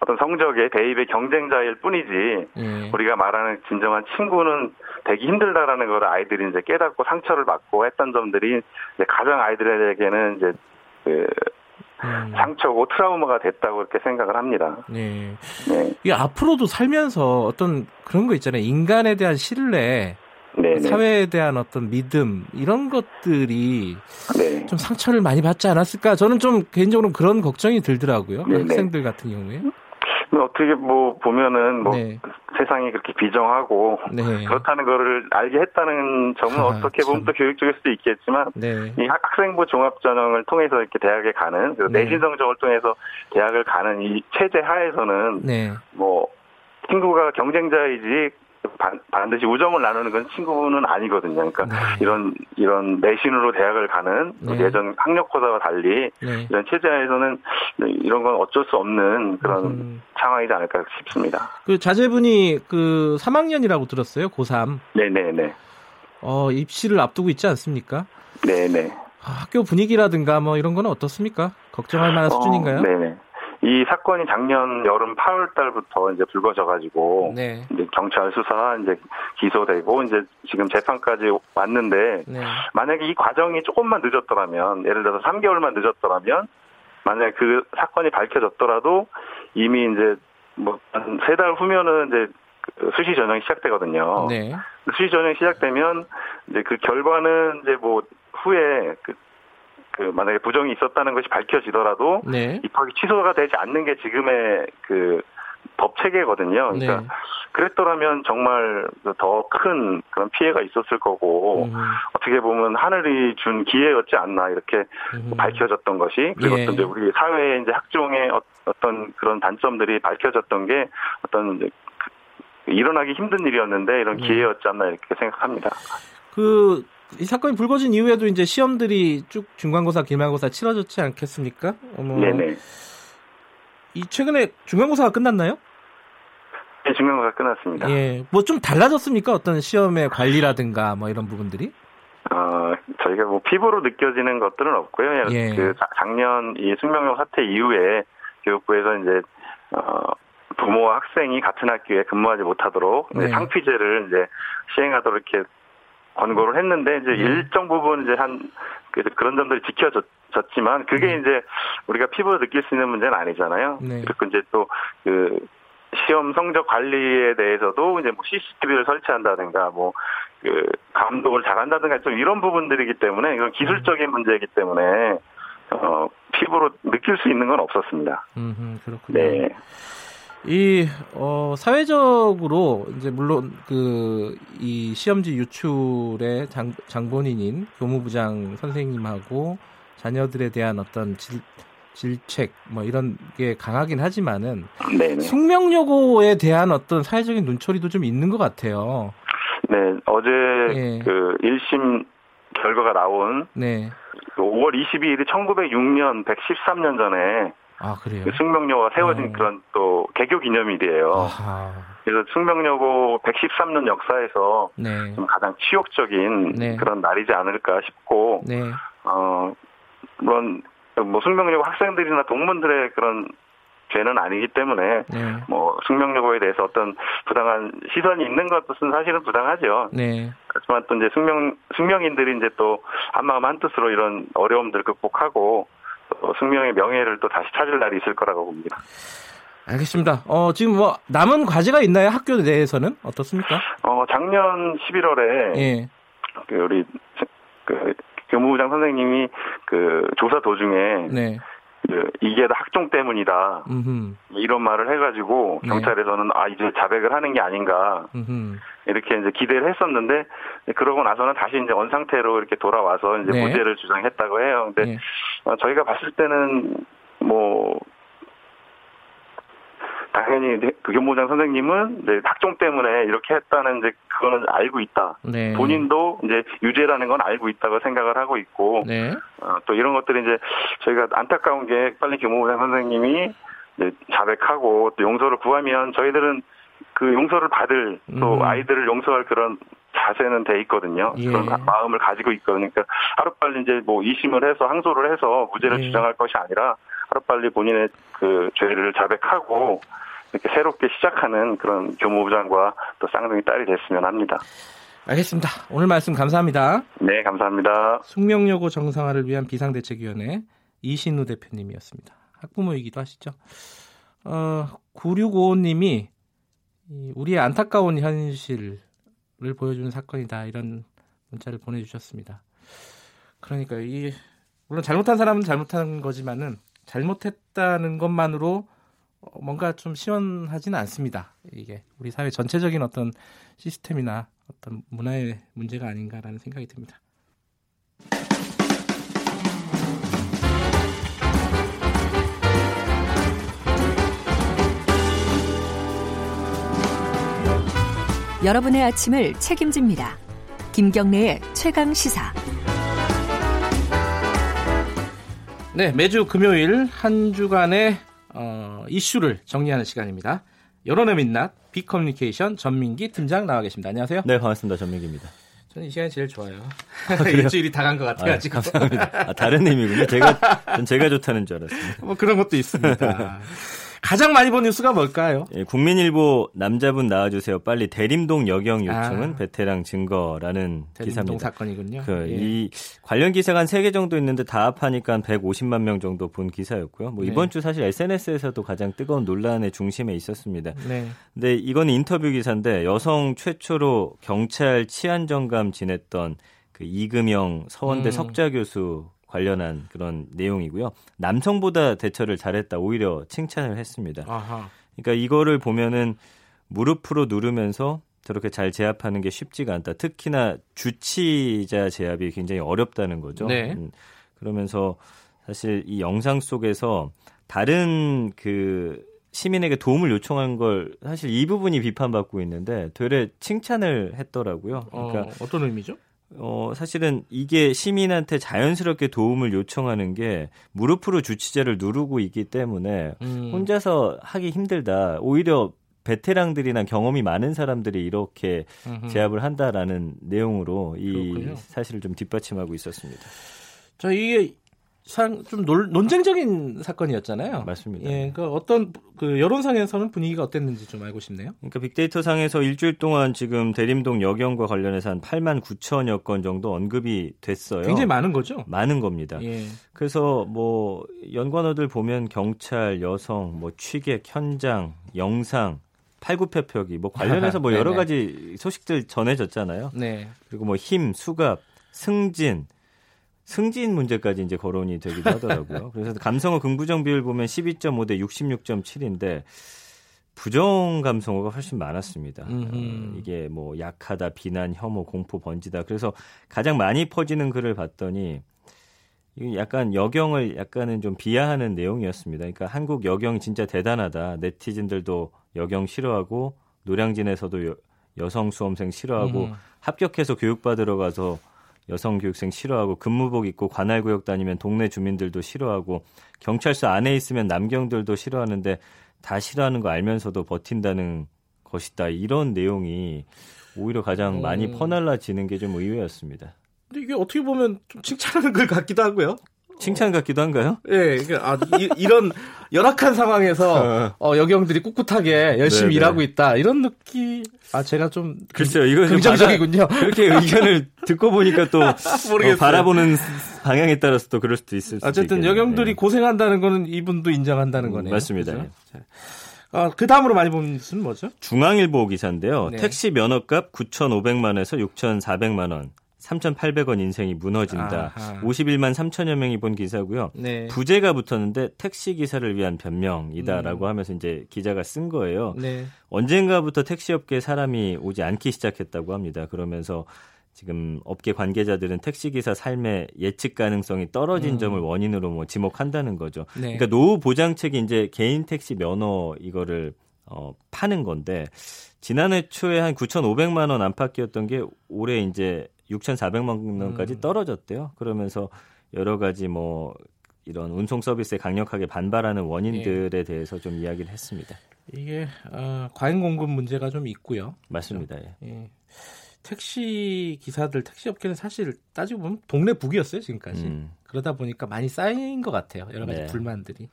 S5: 어떤 성적의 대입의 경쟁자일 뿐이지 예. 우리가 말하는 진정한 친구는 되기 힘들다라는 걸 아이들이 이제 깨닫고 상처를 받고 했던 점들이 이제 가장 아이들에게는 이제 그 음. 상처고 트라우마가 됐다고 그렇게 생각을 합니다. 네.
S2: 네. 이 앞으로도 살면서 어떤 그런 거 있잖아요. 인간에 대한 신뢰, 네네. 사회에 대한 어떤 믿음 이런 것들이 네. 좀 상처를 많이 받지 않았을까? 저는 좀 개인적으로 그런 걱정이 들더라고요. 네네. 학생들 같은 경우에.
S5: 어떻게 뭐 보면은 뭐 네. 세상이 그렇게 비정하고 네. 그렇다는 거를 알게 했다는 점은 아, 어떻게 보면 참. 또 교육적일 수도 있겠지만 네. 이 학생부 종합전형을 통해서 이렇게 대학에 가는 네. 내신 성적을 통해서 대학을 가는 이 체제 하에서는 네. 뭐 친구가 경쟁자이지 반드시 우정을 나누는 건 친구는 아니거든요. 그러니까 네. 이런 이런 내신으로 대학을 가는 네. 예전 학력고사와 달리 네. 이런 체제에서는 이런 건 어쩔 수 없는 그런 음. 상황이지 않을까 싶습니다.
S2: 그 자제분이 그 3학년이라고 들었어요. 고3.
S5: 네네네.
S2: 어 입시를 앞두고 있지 않습니까?
S5: 네네.
S2: 아, 학교 분위기라든가 뭐 이런 건 어떻습니까? 걱정할 만한 어, 수준인가요?
S5: 네네. 이 사건이 작년 여름 8월 달부터 이제 불거져가지고 네. 이제 경찰 수사 이제 기소되고 이제 지금 재판까지 왔는데 네. 만약에 이 과정이 조금만 늦었더라면 예를 들어서 3개월만 늦었더라면 만약에 그 사건이 밝혀졌더라도 이미 이제 뭐 한 세 달 후면은 이제 그 수시 전형이 시작되거든요. 네. 수시 전형이 시작되면 이제 그 결과는 이제 뭐 후에 그 그 만약에 부정이 있었다는 것이 밝혀지더라도 네. 입학이 취소가 되지 않는 게 지금의 그 법 체계거든요. 그러니까 네. 그랬더라면 정말 더 큰 그런 피해가 있었을 거고 음. 어떻게 보면 하늘이 준 기회였지 않나 이렇게 음. 밝혀졌던 것이 그리고 예. 이제 우리 사회의 이제 학종의 어, 어떤 그런 단점들이 밝혀졌던 게 어떤 그 일어나기 힘든 일이었는데 이런 음. 기회였지 않나 이렇게 생각합니다.
S2: 그 이 사건이 불거진 이후에도 이제 시험들이 쭉 중간고사, 기말고사 치러졌지 않겠습니까?
S5: 어머. 네네.
S2: 이 최근에 중간고사가 끝났나요?
S5: 네, 중간고사 끝났습니다.
S2: 예, 뭐 좀 달라졌습니까? 어떤 시험의 관리라든가 뭐 이런 부분들이?
S5: 어, 저희가 뭐 피부로 느껴지는 것들은 없고요. 예. 그 작년 이 숙명용 사태 이후에 교육부에서 이제 어, 부모와 학생이 같은 학교에 근무하지 못하도록 네. 상피제를 이제 시행하도록 이렇게 권고를 했는데 이제 네. 일정 부분 이제 한 그런 점들이 지켜졌지만 그게 네. 이제 우리가 피부로 느낄 수 있는 문제는 아니잖아요. 네. 그리고 이제 또그 시험 성적 관리에 대해서도 이제 뭐 CCTV를 설치한다든가 뭐 그 감독을 잘한다든가 좀 이런 부분들이기 때문에 이건 기술적인 문제이기 때문에 어 피부로 느낄 수 있는 건 없었습니다.
S2: 음, 그렇군요. 네. 이, 어, 사회적으로, 이제, 물론, 그, 이 시험지 유출의 장, 장본인인 교무부장 선생님하고 자녀들에 대한 어떤 질, 질책, 뭐, 이런 게 강하긴 하지만은, 네네. 숙명여고에 대한 어떤 사회적인 눈초리도 좀 있는 것 같아요.
S5: 네, 어제, 예. 그, 1심 결과가 나온, 네. 5월 22일이 1906년, 113년 전에,
S2: 아, 그래요?
S5: 그 숙명여고가 세워진 어. 그런 또 개교 기념일이에요. 아하. 그래서 숙명여고 113년 역사에서 네. 좀 가장 치욕적인 네. 그런 날이지 않을까 싶고, 네. 어, 물론 뭐 숙명여고 학생들이나 동문들의 그런 죄는 아니기 때문에 네. 뭐 숙명여고에 대해서 어떤 부당한 시선이 있는 것은 사실은 부당하죠. 네. 하지만 또 이제 숙명 숙명인들이 이제 또 한마음 한뜻으로 이런 어려움들을 극복하고 어, 숙명의 명예를 또 다시 찾을 날이 있을 거라고 봅니다.
S2: 알겠습니다. 어, 지금 뭐 남은 과제가 있나요? 학교 내에서는 어떻습니까?
S5: 어, 작년 11월에 예. 그 우리 그 교무부장 선생님이 그 조사 도중에 네. 그 이게 다 학종 때문이다 음흠. 이런 말을 해가지고 네. 경찰에서는 네. 아 이제 자백을 하는 게 아닌가 음흠. 이렇게 이제 기대를 했었는데 그러고 나서는 다시 이제 원 상태로 이렇게 돌아와서 이제 네. 무죄를 주장했다고 해요. 근데 네. 어, 저희가 봤을 때는 뭐 당연히 그 교무장 선생님은 이제 학종 때문에 이렇게 했다는 이제 그거는 알고 있다. 네. 본인도 이제 유죄라는 건 알고 있다고 생각을 하고 있고 네. 어, 또 이런 것들이 이제 저희가 안타까운 게 빨리 교무장 선생님이 이제 자백하고 또 용서를 구하면 저희들은 그 용서를 받을 또 음. 아이들을 용서할 그런 자세는 돼 있거든요. 예. 그런 마음을 가지고 있거든요. 그러니까 하루빨리 이제 뭐 이심을 해서 항소를 해서 무죄를 예. 주장할 것이 아니라 하루빨리 본인의 그 죄를 자백하고 이렇게 새롭게 시작하는 그런 교무부장과 또 쌍둥이 딸이 됐으면 합니다.
S2: 알겠습니다. 오늘 말씀 감사합니다.
S5: 네, 감사합니다.
S2: 숙명여고 정상화를 위한 비상대책위원회 이신우 대표님이었습니다. 학부모이기도 하시죠. 어, 9655님이 우리의 안타까운 현실을 보여주는 사건이다 이런 문자를 보내주셨습니다. 그러니까 이 물론 잘못한 사람은 잘못한 거지만은 잘못했다는 것만으로 뭔가 좀 시원하지는 않습니다. 이게 우리 사회 전체적인 어떤 시스템이나 어떤 문화의 문제가 아닌가라는 생각이 듭니다.
S4: 여러분의 아침을 책임집니다. 김경래의 최강 시사.
S2: 네, 매주 금요일 한 주간의 어, 이슈를 정리하는 시간입니다. 여론의 민낯 비커뮤니케이션 전민기 팀장 나와 계십니다. 안녕하세요.
S6: 네, 반갑습니다. 전민기입니다.
S2: 저는 이 시간이 제일 좋아요. 아, 일주일이 다 간 것 같아가지고.
S6: 아, 감사합니다. 아, 다른 의미군요. 제가, 전 제가 좋다는 줄 알았습니다.
S2: 뭐 그런 것도 있습니다. 가장 많이 본 뉴스가 뭘까요?
S6: 예, 국민일보 남자분 나와주세요. 빨리 대림동 여경 요청은 아, 베테랑 증거라는 기사입니다.
S2: 사건이군요.
S6: 그, 예. 이 관련 기사가 한 3개 정도 있는데 다 합하니까 150만 명 정도 본 기사였고요. 뭐 이번 네. 주 사실 SNS에서도 가장 뜨거운 논란의 중심에 있었습니다. 네. 근데 이건 인터뷰 기사인데 여성 최초로 경찰 치안정감 지냈던 그 이금영 서원대 음. 석좌 교수 관련한 그런 내용이고요. 남성보다 대처를 잘했다 오히려 칭찬을 했습니다. 아하. 그러니까 이거를 보면은 무릎으로 누르면서 저렇게 잘 제압하는 게 쉽지가 않다. 특히나 주치자 제압이 굉장히 어렵다는 거죠. 네. 음, 그러면서 사실 이 영상 속에서 다른 그 시민에게 도움을 요청한 걸 사실 이 부분이 비판받고 있는데 되레 칭찬을 했더라고요.
S2: 그러니까 어, 어떤 의미죠?
S6: 어, 사실은 이게 시민한테 자연스럽게 도움을 요청하는 게 무릎으로 주치자를 누르고 있기 때문에 음. 혼자서 하기 힘들다. 오히려 베테랑들이나 경험이 많은 사람들이 이렇게 음흠. 제압을 한다라는 내용으로 이 그렇군요. 사실을 좀 뒷받침하고 있었습니다.
S2: 자, 이게 상, 좀 논, 논쟁적인 사건이었잖아요.
S6: 맞습니다.
S2: 예, 그러니까 어떤 그 여론상에서는 분위기가 어땠는지 좀 알고 싶네요.
S6: 그러니까 빅데이터 상에서 일주일 동안 지금 대림동 여경과 관련해서 한 8만 9천여 건 정도 언급이 됐어요.
S2: 굉장히 많은 거죠?
S6: 많은 겁니다. 예. 그래서 뭐 연관어들 보면 경찰, 여성, 뭐 취객, 현장, 영상, 팔굽혀펴기 뭐 관련해서 뭐 여러 가지 소식들 전해졌잖아요. 네. 그리고 뭐 힘, 수갑, 승진 승진 문제까지 이제 거론이 되기도 하더라고요. 그래서 감성어 긍부정 비율 보면 12.5 대 66.7인데 부정 감성어가 훨씬 많았습니다. 어, 이게 뭐 약하다, 비난, 혐오, 공포, 번지다. 그래서 가장 많이 퍼지는 글을 봤더니 약간 여경을 약간은 좀 비하하는 내용이었습니다. 그러니까 한국 여경 진짜 대단하다. 네티즌들도 여경 싫어하고 노량진에서도 여, 여성 수험생 싫어하고 음. 합격해서 교육받으러 가서 여성 교육생 싫어하고 근무복 입고 관할구역 다니면 동네 주민들도 싫어하고 경찰서 안에 있으면 남경들도 싫어하는데 다 싫어하는 거 알면서도 버틴다는 것이다. 이런 내용이 오히려 가장 많이 음. 퍼날라지는 게 좀 의외였습니다.
S2: 근데 이게 어떻게 보면 좀 칭찬하는 걸 같기도 하고요.
S6: 칭찬 같기도 한가요?
S2: 예, 그러니까 아, 이, 런 열악한 상황에서 어, 여경들이 ቍ꿋하게 열심히 네네. 일하고 있다 이런 느낌. 아 제가 좀
S6: 글쎄요, 이거
S2: 긍정적이군요.
S6: 그렇게 의견을 듣고 보니까 또 어, 바라보는 방향에 따라서 또 그럴 수도 있을
S2: 수 어쨌든
S6: 있겠네요.
S2: 여경들이 네. 고생한다는 거는 이분도 인정한다는 거네요.
S6: 맞습니다. 그렇죠?
S2: 아, 그 다음으로 많이 본 뉴스는 뭐죠?
S6: 중앙일보 기사인데요. 네. 택시 면허값 9,500만 원에서 6,400만 원. 3,800원 인생이 무너진다. 아하. 51만 3천여 명이 본 기사고요. 네. 부재가 붙었는데 택시 기사를 위한 변명이다라고 음. 하면서 이제 기자가 쓴 거예요. 네. 언젠가부터 택시업계에 사람이 오지 않기 시작했다고 합니다. 그러면서 지금 업계 관계자들은 택시기사 삶의 예측 가능성이 떨어진 음. 점을 원인으로 뭐 지목한다는 거죠. 네. 그러니까 노후 보장책이 이제 개인 택시 면허 이거를 어, 파는 건데 지난해 초에 한 9,500만 원 안팎이었던 게 올해 이제 6,400만 원까지 음. 떨어졌대요. 그러면서 여러 가지 뭐 이런 운송 서비스에 강력하게 반발하는 원인들에 예. 대해서 좀 이야기를 했습니다.
S2: 이게 어, 과잉 공급 문제가 좀 있고요.
S6: 맞습니다. 예. 예.
S2: 택시 기사들, 택시 업계는 사실 따지고 보면 동네 북이었어요 지금까지. 음. 그러다 보니까 많이 쌓인 것 같아요. 여러 가지 네. 불만들이.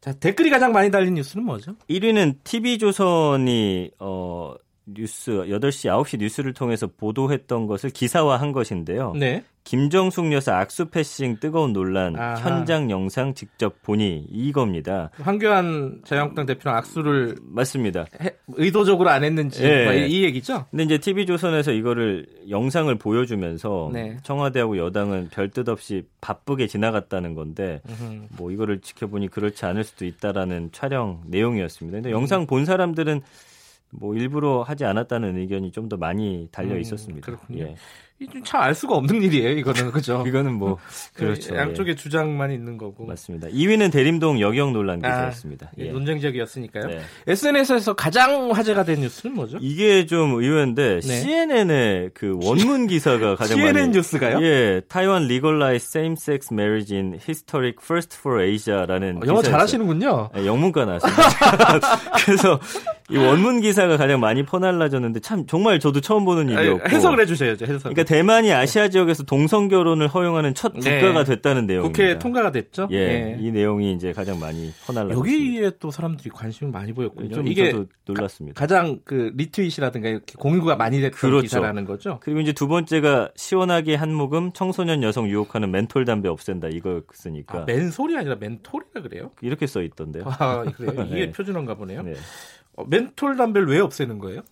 S2: 자 댓글이 가장 많이 달린 뉴스는 뭐죠?
S6: 1위는 TV조선이 어 뉴스 8시 9시 뉴스를 통해서 보도했던 것을 기사화한 것인데요. 네. 김정숙 여사 악수 패싱 뜨거운 논란 아하. 현장 영상 직접 보니 이겁니다.
S2: 황교안 자유한국당 대표랑 악수를
S6: 맞습니다.
S2: 해, 의도적으로 안 했는지 네. 뭐이 얘기죠?
S6: 근데 이제 TV조선에서 이거를 영상을 보여주면서 네. 청와대하고 여당은 별뜻 없이 바쁘게 지나갔다는 건데 으흠. 뭐 이거를 지켜보니 그렇지 않을 수도 있다라는 촬영 내용이었습니다. 근데 음. 영상 본 사람들은 뭐 일부러 하지 않았다는 의견이 좀 더 많이 달려 음, 있었습니다.
S2: 음, 그렇군요. 예. 참알 수가 없는 일이에요. 이거는 그죠?
S6: 이거는 뭐그 그렇죠.
S2: 양쪽의 예. 주장만 있는 거고.
S6: 맞습니다. 2위는 대림동 여경 논란 아, 기사였습니다. 아,
S2: 예. 논쟁적이었으니까요. 네. SNS에서 가장 화제가 된 뉴스는 뭐죠?
S6: 이게 좀 의외인데 네. CNN의 그 원문 기사가 가장
S2: CNN
S6: 많이
S2: 뉴스가요?
S6: 예, 타이완 legalize same-sex marriage in historic first for Asia라는
S2: 어, 영어 잘하시는군요.
S6: 네, 영문과 나왔습니다. 그래서 이 원문 기사가 가장 많이 퍼날라졌는데 참 정말 저도 처음 보는 일이었고
S2: 해석을 해 주셔야죠. 해석.
S6: 그러니까 대만이 아시아 지역에서 동성 결혼을 허용하는 첫 네. 국가가 됐다는 내용입니다.
S2: 국회 통과가 됐죠.
S6: 예, 네. 이 내용이 이제 가장 많이 퍼날라.
S2: 여기에 또 사람들이 관심을 많이 보였군요.
S6: 좀 이게 놀랐습니다.
S2: 가, 장 그 리트윗이라든가 이렇게 공유가 많이 됐던 그렇죠. 기사라는 거죠.
S6: 그리고 이제 두 번째가 시원하게 한 모금 청소년 여성 유혹하는 멘톨 담배 없앤다 이거쓰니까.
S2: 아, 맨솔이 아니라 멘톨이라 그래요?
S6: 이렇게 써 있던데요.
S2: 아 그래요? 이게 네. 표준어인가 보네요. 네. 어, 멘톨 담배를 왜 없애는 거예요?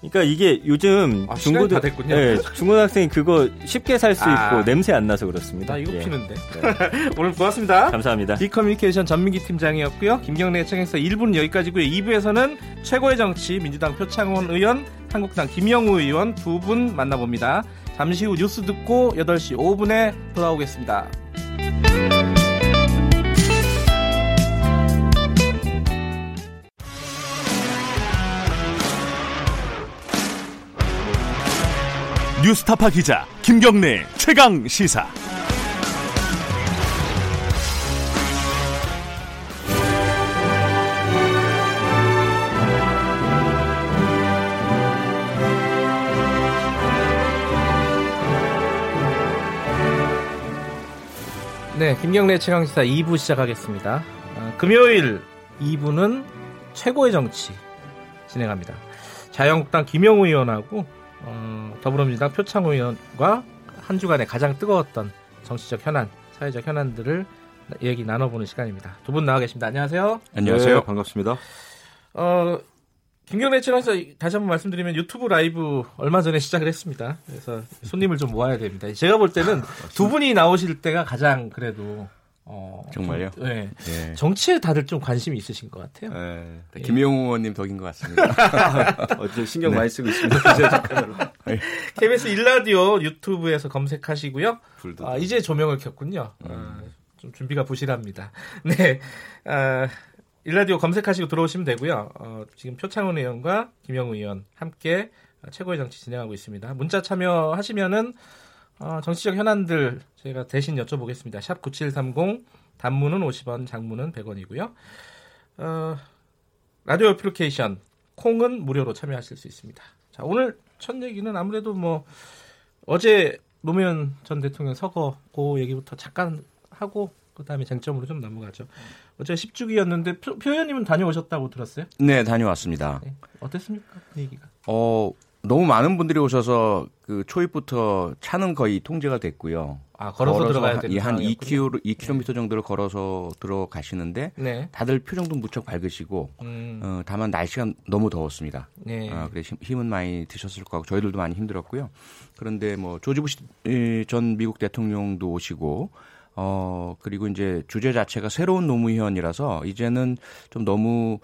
S6: 그러니까 이게 요즘
S2: 아, 중고등
S6: 네, 중고등학생이 그거 쉽게 살수 아. 있고 냄새 안 나서 그렇습니다.
S2: 나 이거 예. 피는데. 네. 오늘 고맙습니다.
S6: 감사합니다.
S2: 디커뮤니케이션 전민기 팀장이었고요. 김경래 청에서 1부는 여기까지고요. 2부에서는 최고의 정치 민주당 표창원 의원, 한국당 김영우 의원 두 분 만나봅니다. 잠시 후 뉴스 듣고 8시 5분에 돌아오겠습니다.
S1: 뉴스타파 기자 김경래 최강 시사.
S2: 네, 김경래 최강 시사 2부 시작하겠습니다. 어, 금요일 2부는 최고의 정치 진행합니다. 자유한국당 김영우 의원하고 어, 더불어민주당 표창호 의원과 한 주간에 가장 뜨거웠던 정치적 현안, 사회적 현안들을 얘기 나눠보는 시간입니다. 두 분 나와 계십니다. 안녕하세요.
S7: 안녕하세요. 네, 반갑습니다.
S2: 어, 김경래 채널에서 다시 한번 말씀드리면 유튜브 라이브 얼마 전에 시작을 했습니다. 그래서 손님을 좀 모아야 됩니다. 제가 볼 때는 두 분이 나오실 때가 가장 그래도
S7: 어, 정말요?
S2: 좀, 네. 네. 정치에 다들 좀 관심이 있으신 것 같아요. 네.
S7: 네. 김용우 의원님 덕인 것 같습니다.
S6: 어제 신경 네. 많이 쓰고 있습니다.
S2: KBS 일라디오 유튜브에서 검색하시고요. 아, 이제 조명을 켰군요. 음. 아, 좀 준비가 부실합니다. 네. 아, 일라디오 검색하시고 들어오시면 되고요. 어, 지금 표창원 의원과 김영우 의원 함께 최고의 정치 진행하고 있습니다. 문자 참여하시면은 어, 정치적 현안들 저희가 대신 여쭤보겠습니다. 샵 9730 단문은 50원, 장문은 100원이고요. 어, 라디오 애플리케이션 콩은 무료로 참여하실 수 있습니다. 자, 오늘 첫 얘기는 아무래도 뭐 어제 노무현 전 대통령 서거 그 얘기부터 잠깐 하고 그다음에 쟁점으로 좀 넘어가죠. 어제 10주기였는데 표, 표 의원님은 다녀오셨다고 들었어요?
S7: 네, 다녀왔습니다. 네.
S2: 어땠습니까? 그 얘기가?
S7: 어, 너무 많은 분들이 오셔서 그 초입부터 차는 거의 통제가 됐고요.
S2: 아, 걸어서, 걸어서 들어가야 되는
S7: 한 2km, 2km 네. 정도를 걸어서 들어가시는데 네. 다들 표정도 무척 밝으시고 음. 어, 다만 날씨가 너무 더웠습니다. 네. 어, 그래 힘은 많이 드셨을 거고 저희들도 많이 힘들었고요. 그런데 뭐 조지 부시 전 미국 대통령도 오시고 어, 그리고 이제 주제 자체가 새로운 노무현이라서 이제는 좀 너무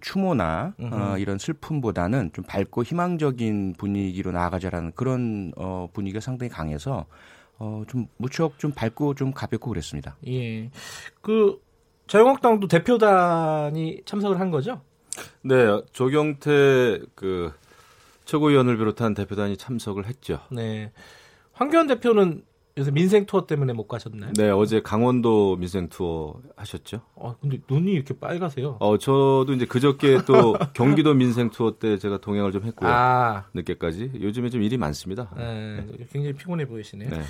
S7: 추모나 어, 이런 슬픔보다는 좀 밝고 희망적인 분위기로 나아가자라는 그런 어, 분위기가 상당히 강해서 어, 좀 무척 좀 밝고 좀 가볍고 그랬습니다.
S2: 예. 그 자유한국당도 대표단이 참석을 한 거죠?
S8: 네, 조경태 그 최고위원을 비롯한 대표단이 참석을 했죠.
S2: 네. 황교안 대표는 요새 민생 투어 때문에 못 가셨나요?
S8: 네, 어제 강원도 민생 투어 하셨죠?
S2: 아, 근데 눈이 이렇게 빨가세요?
S8: 어, 저도 이제 그저께 또 경기도 민생 투어 때 제가 동행을 좀 했고요. 아. 늦게까지. 요즘에 좀 일이 많습니다.
S2: 네, 네. 굉장히 피곤해 보이시네요. 네.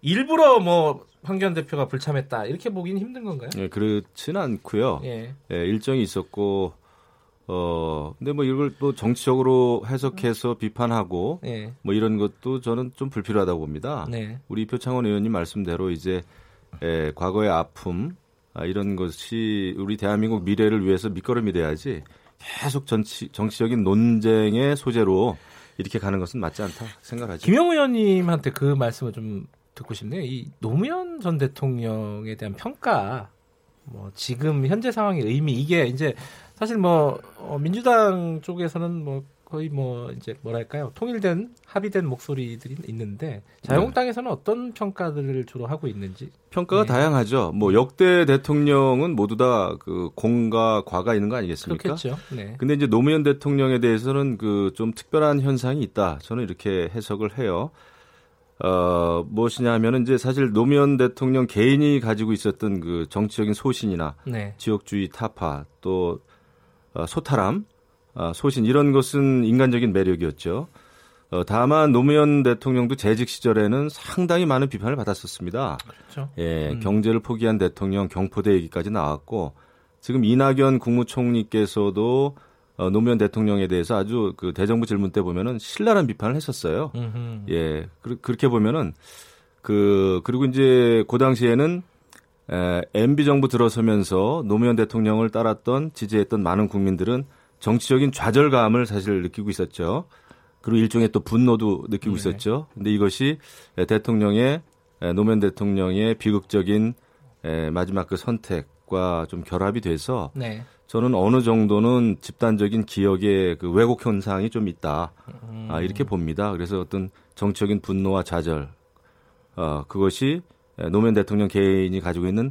S2: 일부러 뭐 황교안 대표가 불참했다 이렇게 보기는 힘든 건가요?
S8: 네, 그렇지는 않고요. 예. 네, 일정이 있었고 어, 근데 뭐 이걸 또 정치적으로 해석해서 비판하고 네. 뭐 이런 것도 저는 좀 불필요하다고 봅니다. 네. 우리 표창원 의원님 말씀대로 이제 에, 과거의 아픔 아, 이런 것이 우리 대한민국 미래를 위해서 밑거름이 돼야지 계속 정치, 정치적인 논쟁의 소재로 이렇게 가는 것은 맞지 않다 생각하죠.
S2: 김영 의원님한테 그 말씀을 좀 듣고 싶네요. 이 노무현 전 대통령에 대한 평가, 뭐 지금 현재 상황의 의미 이게 이제 사실 뭐 어, 민주당 쪽에서는 뭐 거의 뭐 이제 뭐랄까요 통일된 합의된 목소리들이 있는데 자유한국당에서는 네. 어떤 평가들을 주로 하고 있는지
S8: 평가가 네. 다양하죠. 뭐 역대 대통령은 모두 다 그 공과 과가 있는 거 아니겠습니까?
S2: 그렇겠죠.
S8: 네. 근데 이제 노무현 대통령에 대해서는 그 좀 특별한 현상이 있다. 저는 이렇게 해석을 해요. 어, 무엇이냐 하면은 이제 사실 노무현 대통령 개인이 가지고 있었던 그 정치적인 소신이나 네. 지역주의 타파 또 어, 소탈함, 어, 소신 이런 것은 인간적인 매력이었죠. 어, 다만 노무현 대통령도 재직 시절에는 상당히 많은 비판을 받았었습니다.
S2: 그렇죠.
S8: 예, 음. 경제를 포기한 대통령 경포대 얘기까지 나왔고 지금 이낙연 국무총리께서도 어, 노무현 대통령에 대해서 아주 그 대정부 질문 때 보면은 신랄한 비판을 했었어요. 음흠. 예, 그, 그렇게 보면은 그 그리고 이제 그 당시에는 에, MB 정부 들어서면서 노무현 대통령을 따랐던 지지했던 많은 국민들은 정치적인 좌절감을 사실 느끼고 있었죠. 그리고 일종의 또 분노도 느끼고 네. 있었죠. 근데 이것이 대통령의 노무현 대통령의 비극적인 마지막 그 선택과 좀 결합이 돼서 네. 저는 어느 정도는 집단적인 기억의 그 왜곡 현상이 좀 있다. 음. 아, 이렇게 봅니다. 그래서 어떤 정치적인 분노와 좌절, 어, 그것이 노무현 대통령 개인이 가지고 있는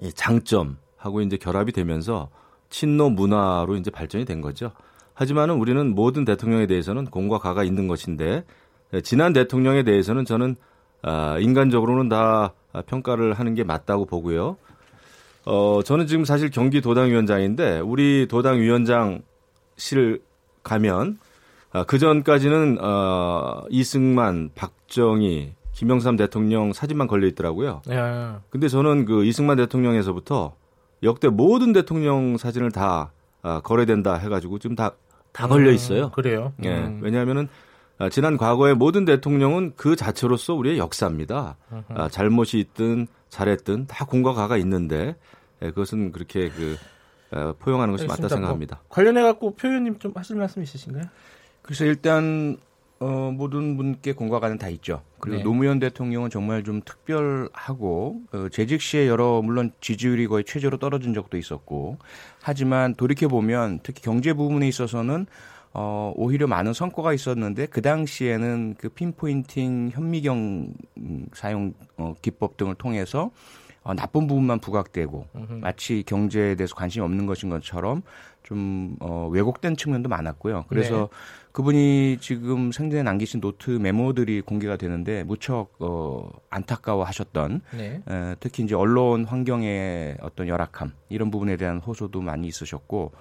S8: 이 장점하고 이제 결합이 되면서 친노 문화로 이제 발전이 된 거죠. 하지만은 우리는 모든 대통령에 대해서는 공과 가가 있는 것인데 지난 대통령에 대해서는 저는 아, 인간적으로는 다 평가를 하는 게 맞다고 보고요. 어, 저는 지금 사실 경기 도당위원장인데 우리 도당위원장실 가면 아, 그 전까지는 어, 이승만, 박정희, 김영삼 대통령 사진만 걸려 있더라고요. 예. 근데 저는 그 이승만 대통령에서부터 역대 모든 대통령 사진을 다 아, 거래된다 해가지고 지금 다, 다 걸려 있어요. 음,
S2: 그래요?
S8: 예. 음. 왜냐하면은 아, 지난 과거의 모든 대통령은 그 자체로서 우리의 역사입니다. 아, 잘못이 있든 잘했든 다 공과 가가 있는데 예, 그것은 그렇게 그 어, 포용하는 것이 맞다 생각합니다.
S2: 뭐 관련해 갖고 표현님 좀 하실 말씀 있으신가요?
S7: 그래서 일단 어, 모든 분께 공과가는 다 있죠. 그리고 네. 노무현 대통령은 정말 좀 특별하고 어, 재직 시에 여러 물론 지지율이 거의 최저로 떨어진 적도 있었고 하지만 돌이켜 보면 특히 경제 부분에 있어서는 어, 오히려 많은 성과가 있었는데 그 당시에는 그 핀포인팅 현미경 사용 어, 기법 등을 통해서 어, 나쁜 부분만 부각되고 음흠. 마치 경제에 대해서 관심이 없는 것인 것처럼 좀 어, 왜곡된 측면도 많았고요. 그래서 네. 그분이 지금 생전에 남기신 노트 메모들이 공개가 되는데 무척 어, 안타까워하셨던 네. 에, 특히 이제 언론 환경의 어떤 열악함 이런 부분에 대한 호소도 많이 있으셨고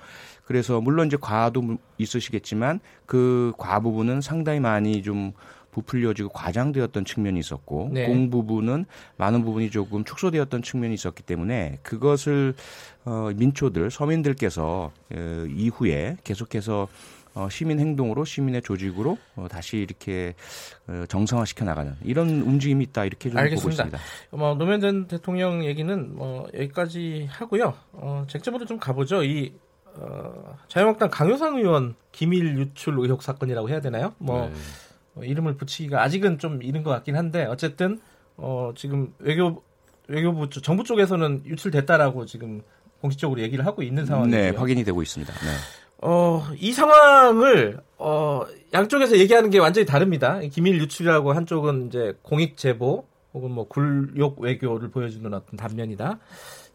S7: 그래서 물론 이제 과도 있으시겠지만 그 과 부분은 상당히 많이 좀 부풀려지고 과장되었던 측면이 있었고 네. 공 부분은 많은 부분이 조금 축소되었던 측면이 있었기 때문에 그것을 어, 민초들 서민들께서 어, 이후에 계속해서 어, 시민 행동으로 시민의 조직으로 어, 다시 이렇게 어, 정상화시켜 나가는 이런 움직임이 있다 이렇게 좀 알겠습니다. 보고 있습니다.
S2: 뭐 노무현 전 대통령 얘기는 뭐 여기까지 하고요. 어, 쟁점으로 좀 가보죠. 이 어, 자유한국당 강효상 의원 기밀 유출 의혹 사건이라고 해야 되나요? 뭐 네. 어, 이름을 붙이기가 아직은 좀 이른 것 같긴 한데 어쨌든 어, 지금 외교 외교부 쪽, 정부 쪽에서는 유출됐다라고 지금 공식적으로 얘기를 하고 있는 상황이에요.
S7: 네, 확인이 되고 있습니다. 네.
S2: 어, 이 상황을 어, 양쪽에서 얘기하는 게 완전히 다릅니다. 기밀 유출이라고 한쪽은 이제 공익 제보 혹은 뭐 굴욕 외교를 보여주는 어떤 단면이다.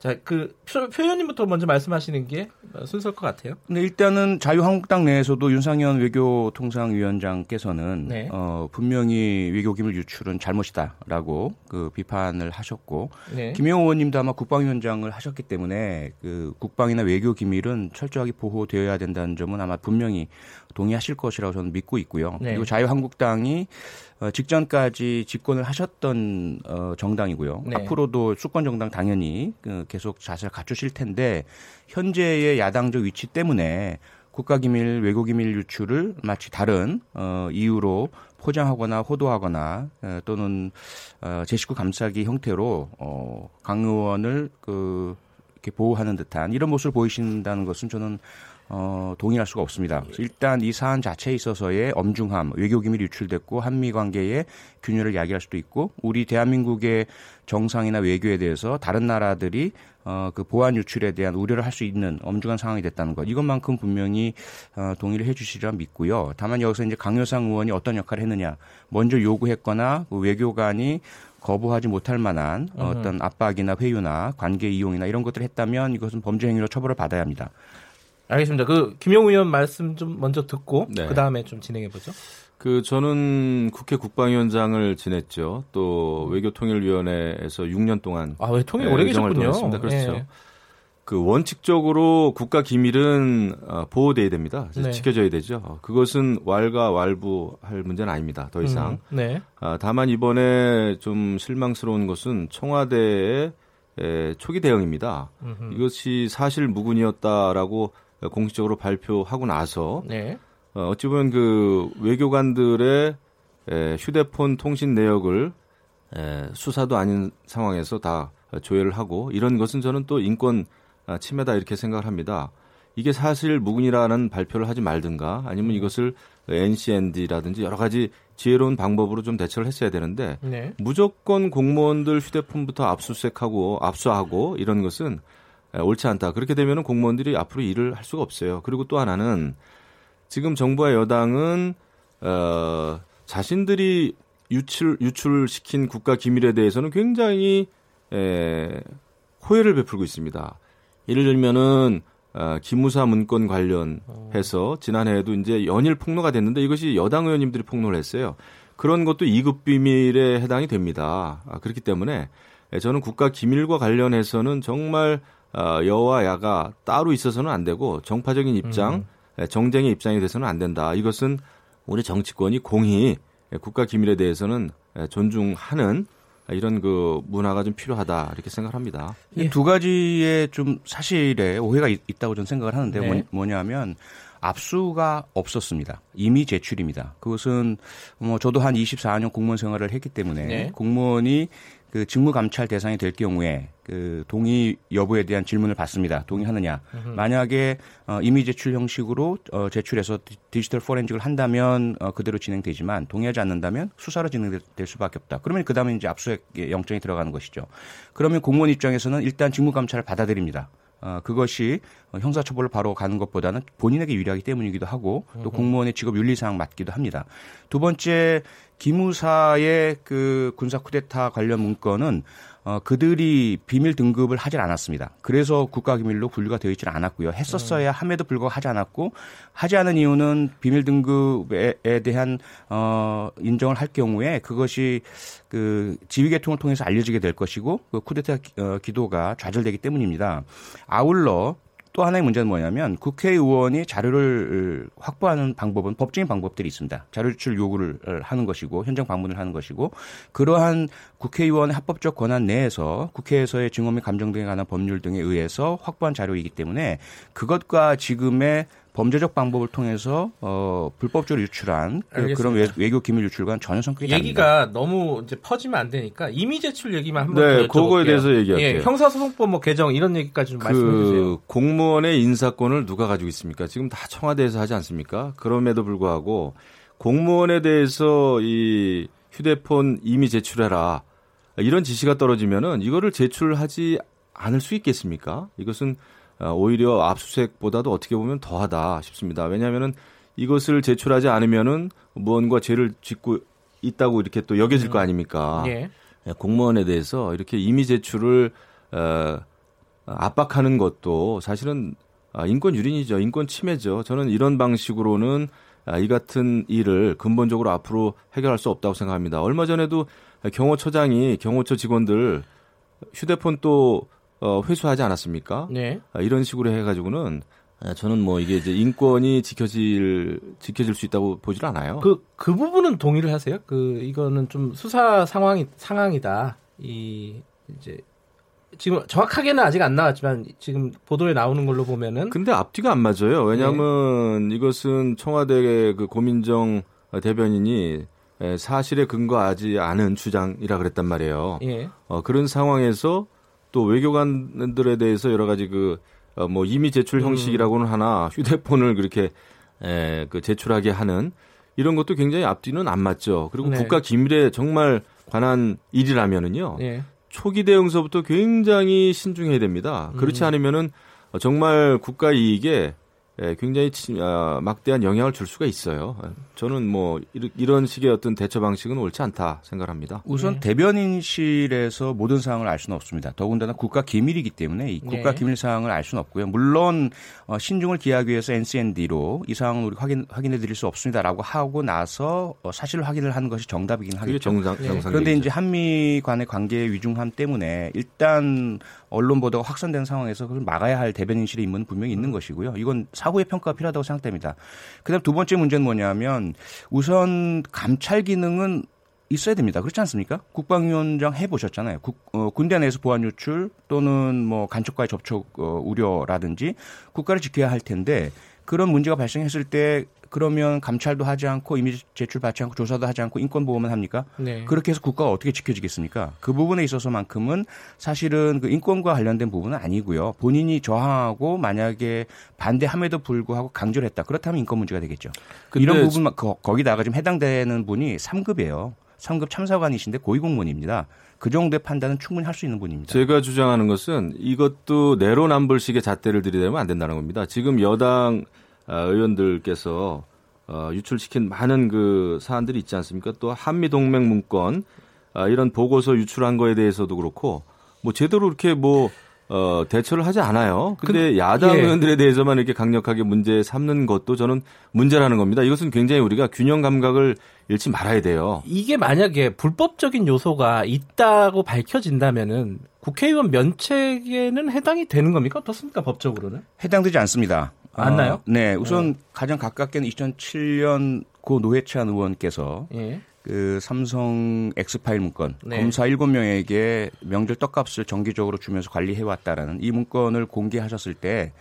S2: 자, 그 표, 표현님부터 먼저 말씀하시는 게 순서일 것 같아요.
S7: 근데 일단은 자유한국당 내에서도 윤상현 외교통상위원장께서는 네. 어, 분명히 외교기밀 유출은 잘못이다라고 그 비판을 하셨고 네. 김영호 의원님도 아마 국방위원장을 하셨기 때문에 그 국방이나 외교기밀은 철저하게 보호되어야 된다는 점은 아마 분명히 동의하실 것이라고 저는 믿고 있고요. 네. 그리고 자유한국당이 어, 직전까지 집권을 하셨던 어, 정당이고요. 네. 앞으로도 수권 정당 당연히 그 계속 자세를 갖추실 텐데 현재의 야당적 위치 때문에 국가기밀, 외교기밀 유출을 마치 다른 어, 이유로 포장하거나 호도하거나 어, 또는 어, 제 식구 감싸기 형태로 어, 강 의원을 그 이렇게 보호하는 듯한 이런 모습을 보이신다는 것은 저는 어, 동의할 수가 없습니다. 일단 이 사안 자체에 있어서의 엄중함, 외교 기밀이 유출됐고 한미 관계의 균열을 야기할 수도 있고 우리 대한민국의 정상이나 외교에 대해서 다른 나라들이 어, 그 보안 유출에 대한 우려를 할 수 있는 엄중한 상황이 됐다는 것. 이것만큼 분명히 어, 동의를 해 주시리라 믿고요. 다만 여기서 이제 강효상 의원이 어떤 역할을 했느냐. 먼저 요구했거나 그 외교관이 거부하지 못할 만한 어떤 압박이나 회유나 관계 이용이나 이런 것들을 했다면 이것은 범죄 행위로 처벌을 받아야 합니다.
S2: 알겠습니다. 그 김용 의원 말씀 좀 먼저 듣고 네. 그 다음에 좀 진행해 보죠.
S8: 그 저는 국회 국방위원장을 지냈죠. 또 외교통일위원회에서 6년 동안
S2: 아왜 통일 네, 오래 계셨군요.
S8: 그렇죠. 네. 그 원칙적으로 국가 기밀은 어, 보호돼야 됩니다. 네. 지켜져야 되죠. 그것은 왈가왈부할 문제는 아닙니다. 더 이상. 음, 네. 아, 다만 이번에 좀 실망스러운 것은 청와대의 초기 대응입니다. 음흠. 이것이 사실 무근이었다라고 공식적으로 발표하고 나서 네. 어, 어찌 보면 그 외교관들의 에, 휴대폰 통신 내역을 에, 수사도 아닌 상황에서 다 조회를 하고 이런 것은 저는 또 인권 아, 침해다 이렇게 생각을 합니다. 이게 사실 무근이라는 발표를 하지 말든가 아니면 이것을 NCND라든지 여러 가지 지혜로운 방법으로 좀 대처를 했어야 되는데 네. 무조건 공무원들 휴대폰부터 압수수색하고 압수하고 이런 것은 옳지 않다. 그렇게 되면은 공무원들이 앞으로 일을 할 수가 없어요. 그리고 또 하나는 지금 정부와 여당은 어 자신들이 유출 유출시킨 국가 기밀에 대해서는 굉장히 에, 호혜를 베풀고 있습니다. 예를 들면은 어, 기무사 문건 관련해서 지난해에도 이제 연일 폭로가 됐는데 이것이 여당 의원님들이 폭로를 했어요. 그런 것도 2급 비밀에 해당이 됩니다. 아, 그렇기 때문에 저는 국가 기밀과 관련해서는 정말 어, 여와 야가 따로 있어서는 안 되고 정파적인 입장, 음. 정쟁의 입장이 돼서는 안 된다. 이것은 우리 정치권이 공히 국가 기밀에 대해서는 존중하는 이런 그 문화가 좀 필요하다 이렇게 생각합니다.
S7: 예. 두 가지의 좀 사실에 오해가 있, 다고 저는 생각을 하는데 네. 뭐냐면 압수가 없었습니다. 이미 제출입니다. 그것은 뭐 저도 한 24년 공무원 생활을 했기 때문에 네. 공무원이 그 직무 감찰 대상이 될 경우에 그 동의 여부에 대한 질문을 받습니다. 동의하느냐. 으흠. 만약에 어, 이미 제출 형식으로 어, 제출해서 디지털 포렌직을 한다면 어, 그대로 진행되지만 동의하지 않는다면 수사로 진행될 수밖에 없다. 그러면 그 다음에 이제 압수수색 영장이 들어가는 것이죠. 그러면 공무원 입장에서는 일단 직무 감찰을 받아들입니다. 어, 그것이 형사처벌을 바로 가는 것보다는 본인에게 유리하기 때문이기도 하고 또 공무원의 직업 윤리상 맞기도 합니다. 두 번째 기무사의 그 군사 쿠데타 관련 문건은 어, 그들이 비밀 등급을 하질 않았습니다. 그래서 국가 기밀로 분류가 되어 있지는 않았고요. 했었어야 함에도 불구하고 하지 않았고 하지 않은 이유는 비밀 등급에 대한 어, 인정을 할 경우에 그것이 그 지휘 계통을 통해서 알려지게 될 것이고 그 쿠데타 어, 기도가 좌절되기 때문입니다. 아울러 또 하나의 문제는 뭐냐면 국회의원이 자료를 확보하는 방법은 법적인 방법들이 있습니다. 자료 제출 요구를 하는 것이고 현장 방문을 하는 것이고 그러한 국회의원의 합법적 권한 내에서 국회에서의 증언 및 감정 등에 관한 법률 등에 의해서 확보한 자료이기 때문에 그것과 지금의 범죄적 방법을 통해서 어, 불법적으로 유출한 그, 그런 외, 교 기밀 유출과는 전혀 성격이
S2: 얘기가
S7: 다릅니다.
S2: 너무 이제 퍼지면 안 되니까 이미 제출 얘기만 한번
S8: 네, 그거에 대해서 얘기할게요. 예,
S2: 형사소송법 뭐 개정 이런 얘기까지 좀 그 말씀해 주세요.
S8: 공무원의 인사권을 누가 가지고 있습니까? 지금 다 청와대에서 하지 않습니까? 그럼에도 불구하고 공무원에 대해서 이 휴대폰 이미 제출해라 이런 지시가 떨어지면은 이거를 제출하지 않을 수 있겠습니까? 이것은 어, 오히려 압수수색보다도 어떻게 보면 더하다 싶습니다. 왜냐하면은 이것을 제출하지 않으면은 무언가 죄를 짓고 있다고 이렇게 또 여겨질 음. 거 아닙니까? 예. 예. 공무원에 대해서 이렇게 이미 제출을 어, 압박하는 것도 사실은 아, 인권 유린이죠. 인권 침해죠. 저는 이런 방식으로는 아, 이 같은 일을 근본적으로 앞으로 해결할 수 없다고 생각합니다. 얼마 전에도 경호처장이 경호처 직원들 휴대폰 또 어, 회수하지 않았습니까? 네. 아, 이런 식으로 해가지고는 아, 저는 뭐 이게 이제 인권이 지켜질 지켜질 수 있다고 보질 않아요.
S2: 그그 그 부분은 동의를 하세요? 그 이거는 좀 수사 상황이 상황이다. 이 이제 지금 정확하게는 아직 안 나왔지만 지금 보도에 나오는 걸로 보면은
S8: 근데 앞뒤가 안 맞아요. 왜냐하면 네. 이것은 청와대 그 고민정 대변인이 사실에 근거하지 않은 주장이라 그랬단 말이에요. 예. 어, 그런 상황에서 또 외교관들에 대해서 여러 가지 그 어, 뭐 이미 제출 음. 형식이라고는 하나 휴대폰을 그렇게 에, 그 제출하게 하는 이런 것도 굉장히 앞뒤는 안 맞죠. 그리고 네. 국가 기밀에 정말 관한 일이라면은요. 네. 초기 대응서부터 굉장히 신중해야 됩니다. 그렇지 음. 않으면은 정말 국가 이익에 예, 굉장히 아, 막대한 영향을 줄 수가 있어요. 저는 뭐 이런 식의 어떤 대처 방식은 옳지 않다 생각합니다.
S7: 우선 네. 대변인실에서 모든 사항을 알 수는 없습니다. 더군다나 국가 기밀이기 때문에 이 국가 네. 기밀 사항을 알 수는 없고요. 물론 어, 신중을 기하기 위해서 NCND로 이 사항을 우리 확인 확인해 드릴 수 없습니다라고 하고 나서 어, 사실 확인을 하는 것이 정답이긴 하겠죠. 정상, 네. 그런데 이제 한미 간의 관계의 위중함 때문에 일단 언론 보도가 확산된 상황에서 그걸 막아야 할 대변인실의 임무는 분명히 있는 것이고요. 이건 사후의 평가가 필요하다고 생각됩니다. 그다음 두 번째 문제는 뭐냐면 우선 감찰 기능은 있어야 됩니다. 그렇지 않습니까? 국방위원장 해보셨잖아요. 국, 어, 군대 내에서 보안 유출 또는 뭐 간첩과의 접촉 어, 우려라든지 국가를 지켜야 할 텐데 그런 문제가 발생했을 때 그러면 감찰도 하지 않고 이미지 제출 받지 않고 조사도 하지 않고 인권 보호만 합니까? 네. 그렇게 해서 국가가 어떻게 지켜지겠습니까? 그 부분에 있어서만큼은 사실은 그 인권과 관련된 부분은 아니고요. 본인이 저항하고 만약에 반대함에도 불구하고 강조를 했다. 그렇다면 인권 문제가 되겠죠. 이런 부분만 거기다가 지금 해당되는 분이 3급이에요. 3급 참사관이신데 고위공무원입니다. 그 정도의 판단은 충분히 할 수 있는 분입니다.
S8: 제가 주장하는 것은 이것도 내로남불식의 잣대를 들이대면 안 된다는 겁니다. 지금 여당 아, 의원들께서 어, 유출시킨 많은 그 사안들이 있지 않습니까? 또 한미 동맹 문건 아, 이런 보고서 유출한 거에 대해서도 그렇고 뭐 제대로 이렇게 뭐 어, 대처를 하지 않아요. 근데 그, 야당 예. 의원들에 대해서만 이렇게 강력하게 문제 삼는 것도 저는 문제라는 겁니다. 이것은 굉장히 우리가 균형 감각을 잃지 말아야 돼요.
S2: 이게 만약에 불법적인 요소가 있다고 밝혀진다면은 국회의원 면책에는 해당이 되는 겁니까? 어떻습니까? 법적으로는?
S7: 해당되지 않습니다.
S2: 맞나요? 어,
S7: 네, 우선 네. 가장 가깝게는 2007년 고 노회찬 의원께서 예. 그 삼성 엑스파일 문건 네. 검사 7명에게 명절 떡값을 정기적으로 주면서 관리해 왔다라는 이 문건을 공개하셨을 때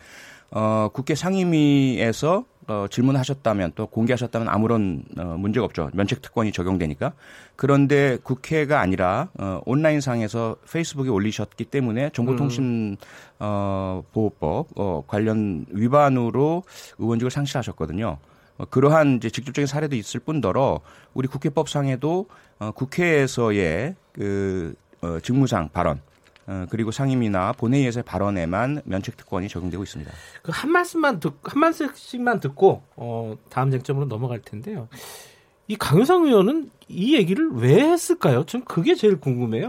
S7: 어, 국회 상임위에서 어, 질문하셨다면 또 공개하셨다면 아무런 어, 문제가 없죠. 면책 특권이 적용되니까. 그런데 국회가 아니라 어, 온라인상에서 페이스북에 올리셨기 때문에 정보통신 음. 어, 보호법 어, 관련 위반으로 의원직을 상실하셨거든요. 어, 그러한 이제 직접적인 사례도 있을 뿐더러 우리 국회법상에도 어, 국회에서의 그 어, 직무상 발언 어, 그리고 상임이나 본회의에서의 발언에만 면책 특권이 적용되고 있습니다.
S2: 그 한 말씀만 듣, 한 말씀씩만 듣고 어, 다음 쟁점으로 넘어갈 텐데요. 이 강효상 의원은 이 얘기를 왜 했을까요? 좀 그게 제일 궁금해요.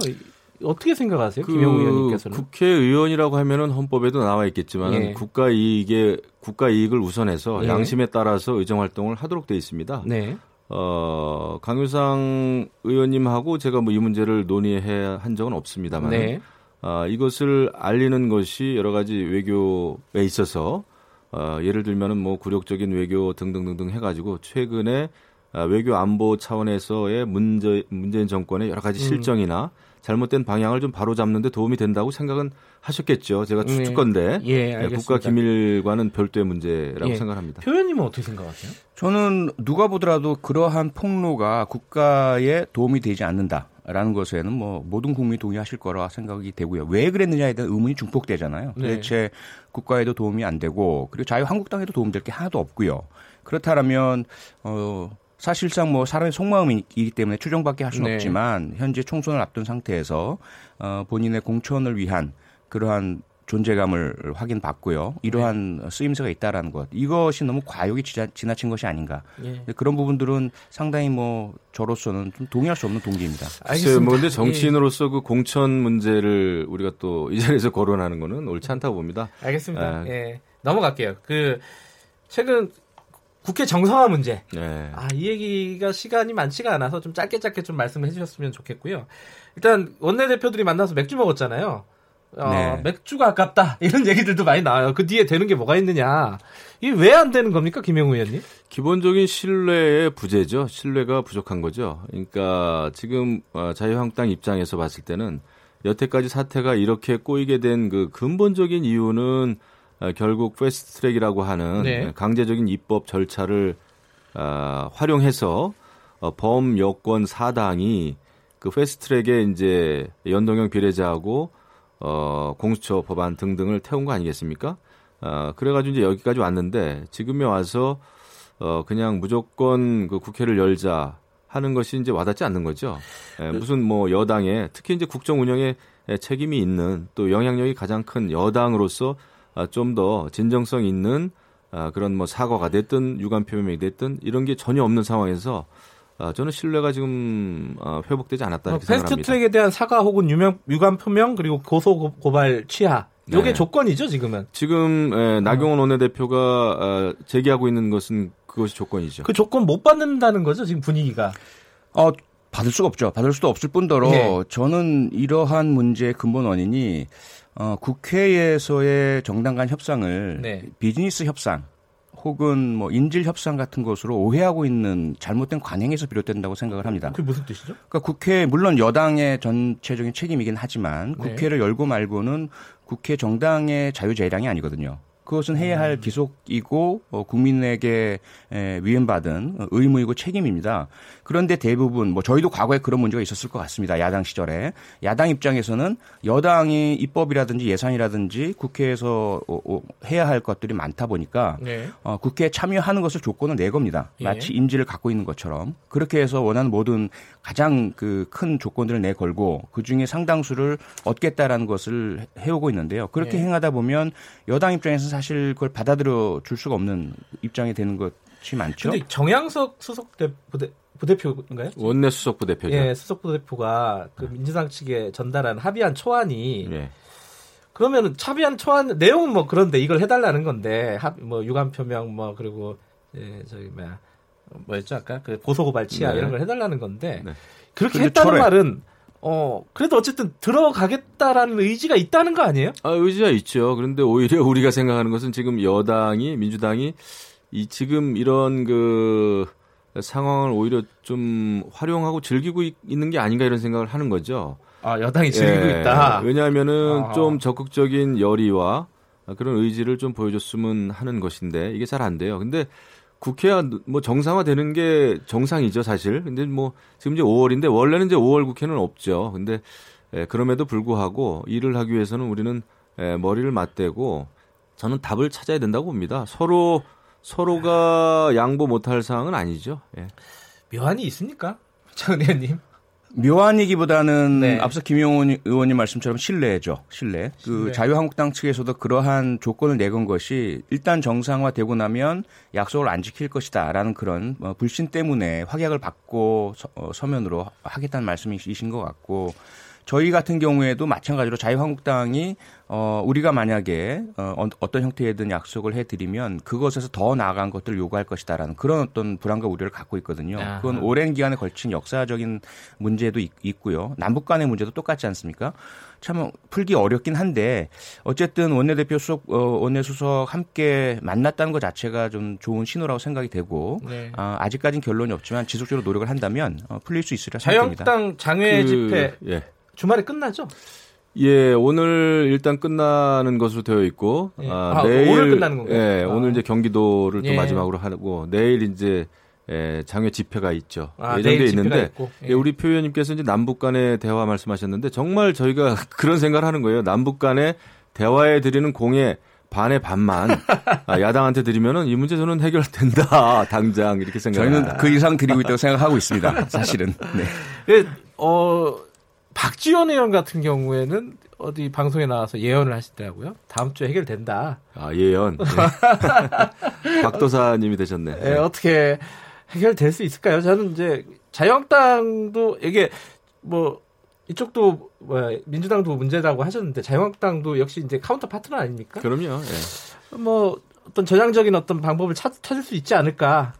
S2: 어떻게 생각하세요, 그 김영우 의원님께서는?
S8: 국회의원이라고 하면은 헌법에도 나와 있겠지만 예. 국가 이익에 국가 이익을 우선해서 예. 양심에 따라서 의정 활동을 하도록 돼 있습니다. 네. 어, 강효상 의원님하고 제가 뭐 이 문제를 논의해 한 적은 없습니다만 네. 어, 이것을 알리는 것이 여러 가지 외교에 있어서 어, 예를 들면은 뭐 굴욕적인 외교 등등등등 해가지고 최근에 어, 외교 안보 차원에서의 문제 문재인 정권의 여러 가지 음. 실정이나 음. 잘못된 방향을 좀 바로잡는데 도움이 된다고 생각은 하셨겠죠. 제가 추측 건데 네. 예, 네, 국가 기밀과는 별도의 문제라고 예. 생각합니다.
S2: 표현님은 어떻게 생각하세요?
S7: 저는 누가 보더라도 그러한 폭로가 국가에 도움이 되지 않는다. 라는 것에는 뭐 모든 국민이 동의하실 거라 생각이 되고요. 왜 그랬느냐에 대한 의문이 중폭되잖아요. 네. 도대체 국가에도 도움이 안 되고 그리고 자유한국당에도 도움될 게 하나도 없고요. 그렇다면 어 사실상 뭐 사람의 속마음이기 때문에 추정밖에 할 수는 네. 없지만 현재 총선을 앞둔 상태에서 어 본인의 공천을 위한 그러한 존재감을 확인받고요. 이러한 네. 쓰임새가 있다라는 것. 이것이 너무 과욕이 지나, 친 것이 아닌가. 예. 그런 부분들은 상당히 뭐 저로서는 좀 동의할 수 없는 동기입니다.
S8: 알겠습니다. 뭐 근데 예. 정치인으로서 그 공천 문제를 우리가 또 이 자리에서 거론하는 거는 옳지 않다고 봅니다.
S2: 알겠습니다. 예. 예. 넘어갈게요. 그 최근 국회 정상화 문제. 네. 아, 이 얘기가 시간이 많지가 않아서 좀 짧게 짧게 좀 말씀해 주셨으면 좋겠고요. 일단 원내대표들이 만나서 맥주 먹었잖아요. 어, 네. 맥주가 아깝다 이런 얘기들도 많이 나와요. 그 뒤에 되는 게 뭐가 있느냐? 이게 왜 안 되는 겁니까, 김영우 의원님?
S8: 기본적인 신뢰의 부재죠. 신뢰가 부족한 거죠. 그러니까 지금 어, 자유한국당 입장에서 봤을 때는 여태까지 사태가 이렇게 꼬이게 된 그 근본적인 이유는 어, 결국 패스트트랙이라고 하는 네. 강제적인 입법 절차를 어, 활용해서 어, 범 여권 사당이 그 패스트트랙에 이제 연동형 비례제하고 어, 공수처 법안 등등을 태운 거 아니겠습니까? 어, 그래가지고 이제 여기까지 왔는데 지금에 와서 어, 그냥 무조건 그 국회를 열자 하는 것이 이제 와닿지 않는 거죠. 예, 무슨 뭐 여당에 특히 이제 국정 운영에 책임이 있는 또 영향력이 가장 큰 여당으로서 아, 좀더 진정성 있는 아, 그런 뭐 사과가 됐든 유감 표명이 됐든 이런 게 전혀 없는 상황에서 아, 저는 신뢰가 지금 어, 회복되지 않았다 이렇게 어, 생각합니다.
S2: 패스트트랙에 대한 사과 혹은 유명 유감 표명 그리고 고소 고발 취하 이게 네. 조건이죠 지금은.
S8: 지금 예, 나경원 어. 원내대표가 어, 제기하고 있는 것은 그것이 조건이죠.
S2: 그 조건 못 받는다는 거죠 지금 분위기가.
S7: 어 받을 수가 없죠. 받을 수도 없을 뿐더러 네. 저는 이러한 문제의 근본 원인이 어, 국회에서의 정당 간 협상을 네. 비즈니스 협상 혹은 뭐 인질 협상 같은 것으로 오해하고 있는 잘못된 관행에서 비롯된다고 생각을 합니다.
S2: 그게 무슨 뜻이죠?
S7: 그러니까 국회 물론 여당의 전체적인 책임이긴 하지만 네. 국회를 네. 열고 말고는 국회 정당의 자유재량이 아니거든요. 그것은 해야 할 음. 기속이고 어, 국민에게 에, 위임받은 의무이고 책임입니다. 그런데 대부분 뭐 저희도 과거에 그런 문제가 있었을 것 같습니다. 야당 시절에 야당 입장에서는 여당이 입법이라든지 예산이라든지 국회에서 어, 어, 해야 할 것들이 많다 보니까 네. 어, 국회에 참여하는 것을 조건을 내 겁니다. 예. 마치 인지를 갖고 있는 것처럼 그렇게 해서 원하는 모든 가장 그 큰 조건들을 내 걸고 그 중에 상당수를 얻겠다라는 것을 해오고 있는데요. 그렇게 네. 행하다 보면 여당 입장에서 는 사실 그걸 받아들여 줄 수가 없는 입장이 되는 것이 많죠.
S2: 근데 정양석 수석 대, 부대, 부대표인가요?
S8: 원내 수석 부대표죠.
S2: 예, 수석 부대표가 그 민주당 측에 전달한 합의안 초안이 예. 그러면 합의안 초안 내용은 뭐 그런데 이걸 해달라는 건데 합, 뭐 유감 표명 뭐 그리고 예, 저기 뭐야 뭐였죠 아까 그 고소고발 취하 네. 이런 걸 해달라는 건데 네. 그렇게 했다는 철회. 말은 어 그래도 어쨌든 들어가겠다라는 의지가 있다는 거 아니에요?
S8: 아 의지가 있죠. 그런데 오히려 우리가 생각하는 것은 지금 여당이 민주당이 이 지금 이런 그 상황을 오히려 좀 활용하고 즐기고 있는 게 아닌가 이런 생각을 하는 거죠.
S2: 아 여당이 즐기고 예, 있다.
S8: 왜냐하면은 아. 좀 적극적인 열의와 그런 의지를 좀 보여줬으면 하는 것인데 이게 잘 안 돼요. 근데 국회가 뭐 정상화되는 게 정상이죠, 사실. 근데 뭐 지금 이제 5월인데 원래는 이제 5월 국회는 없죠. 근데 에, 예, 그럼에도 불구하고 일을 하기 위해서는 우리는 에, 예, 머리를 맞대고 저는 답을 찾아야 된다고 봅니다. 서로 서로가 양보 못할 사항은 아니죠. 예.
S2: 묘한이 있습니까, 장 의원님?
S7: 묘한이기보다는 네. 앞서 김용훈 의원님 말씀처럼 신뢰죠. 신뢰. 그 신뢰. 자유한국당 측에서도 그러한 조건을 내건 것이 일단 정상화되고 나면 약속을 안 지킬 것이다라는 그런 뭐 불신 때문에 확약을 받고 서, 어, 서면으로 하겠다는 말씀이신 것 같고 저희 같은 경우에도 마찬가지로 자유한국당이 어 우리가 만약에 어 어떤 형태이든 약속을 해드리면 그것에서 더 나아간 것들을 요구할 것이다라는 그런 어떤 불안과 우려를 갖고 있거든요. 그건 오랜 기간에 걸친 역사적인 문제도 있, 고요 남북 간의 문제도 똑같지 않습니까? 참 풀기 어렵긴 한데 어쨌든 원내대표 수석 어, 원내수석 함께 만났다는 것 자체가 좀 좋은 신호라고 생각이 되고 네. 아, 아직까지는 결론이 없지만 지속적으로 노력을 한다면 어, 풀릴 수 있으리라 생각합니다.
S2: 자유한국당 장외 그, 집회 예. 주말에 끝나죠?
S8: 예, 오늘 일단 끝나는 것으로 되어 있고
S2: 예. 아, 아, 내일 오늘 끝나는 건가요?
S8: 예, 아. 오늘 이제 경기도를 또 예. 마지막으로 하고 내일 이제 예, 장외 집회가 있죠. 아, 예정돼 있는데 예. 예. 우리 표현님께서 이제 남북 간의 대화 말씀하셨는데 정말 저희가 그런 생각을 하는 거예요. 남북 간의 대화에 드리는 공에 반의 반만 아, 야당한테 드리면은 이 문제 저는 해결된다 당장 이렇게 생각.
S7: 저희는 그 이상 드리고 있다고 생각하고 있습니다. 사실은. 네.
S2: 예, 어 박지원 의원 같은 경우에는 어디 방송에 나와서 예언을 하시더라고요. 다음 주에 해결된다.
S8: 아 예언. 네. 박도사님이 되셨네.
S2: 네, 어떻게 해결될 수 있을까요? 저는 이제 자유한국당도 이게 뭐 이쪽도 뭐 민주당도 문제라고 하셨는데 자유한국당도 역시 이제 counter partner 아닙니까?
S8: 그럼요. 예.
S2: 뭐 어떤 전향적인 어떤 방법을 찾, 찾을 수 있지 않을까.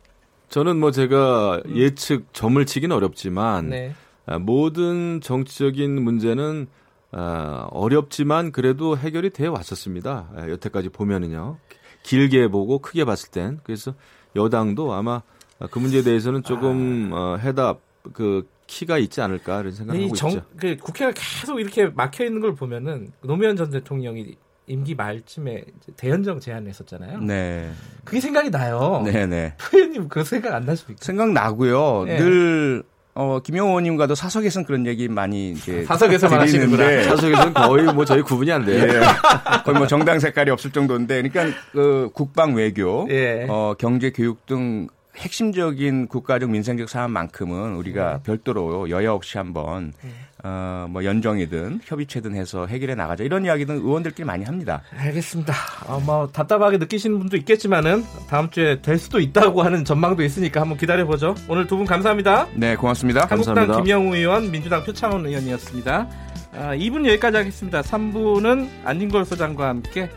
S8: 저는 뭐 제가 예측 점을 치긴 어렵지만 네. 아, 모든 정치적인 문제는 아, 어렵지만 그래도 해결이 되어 왔었습니다. 아, 여태까지 보면은요. 길게 보고 크게 봤을 땐 그래서 여당도 아마 그 문제에 대해서는 조금 어, 해답 그 키가 있지 않을까 이런 생각하고 정, 있죠.
S2: 그 국회가 계속 이렇게 막혀 있는 걸 보면은 노무현 전 대통령이 임기 말쯤에 대연정 제안했었잖아요. 네. 그게 생각이 나요. 네네. 네. 표현님 그 생각 안 나십니까?
S7: 생각 나고요. 네. 늘 어, 김영호 의원님과도 사석에서는 그런 얘기 많이 이제
S2: 사석에서만 하시는데
S8: 사석에서는 거의 뭐 저희 구분이 안 돼요. 예.
S7: 거의 뭐 정당 색깔이 없을 정도인데 그러니까 그 국방 외교, 예. 어, 경제 교육 등 핵심적인 국가적 민생적 사안만큼은 우리가 네. 별도로 여야 없이 한번 네. 어, 뭐 연정이든 협의체든 해서 해결해 나가자 이런 이야기는 의원들끼리 많이 합니다.
S2: 알겠습니다. 어, 뭐 답답하게 느끼시는 분도 있겠지만은 다음 주에 될 수도 있다고 하는 전망도 있으니까 한번 기다려 보죠. 오늘 두 분 감사합니다.
S7: 네, 고맙습니다.
S2: 한국당
S7: 감사합니다.
S2: 김영우 의원, 민주당 표창원 의원이었습니다. 아, 2분 여기까지 하겠습니다. 3부는 안진걸 소장과 함께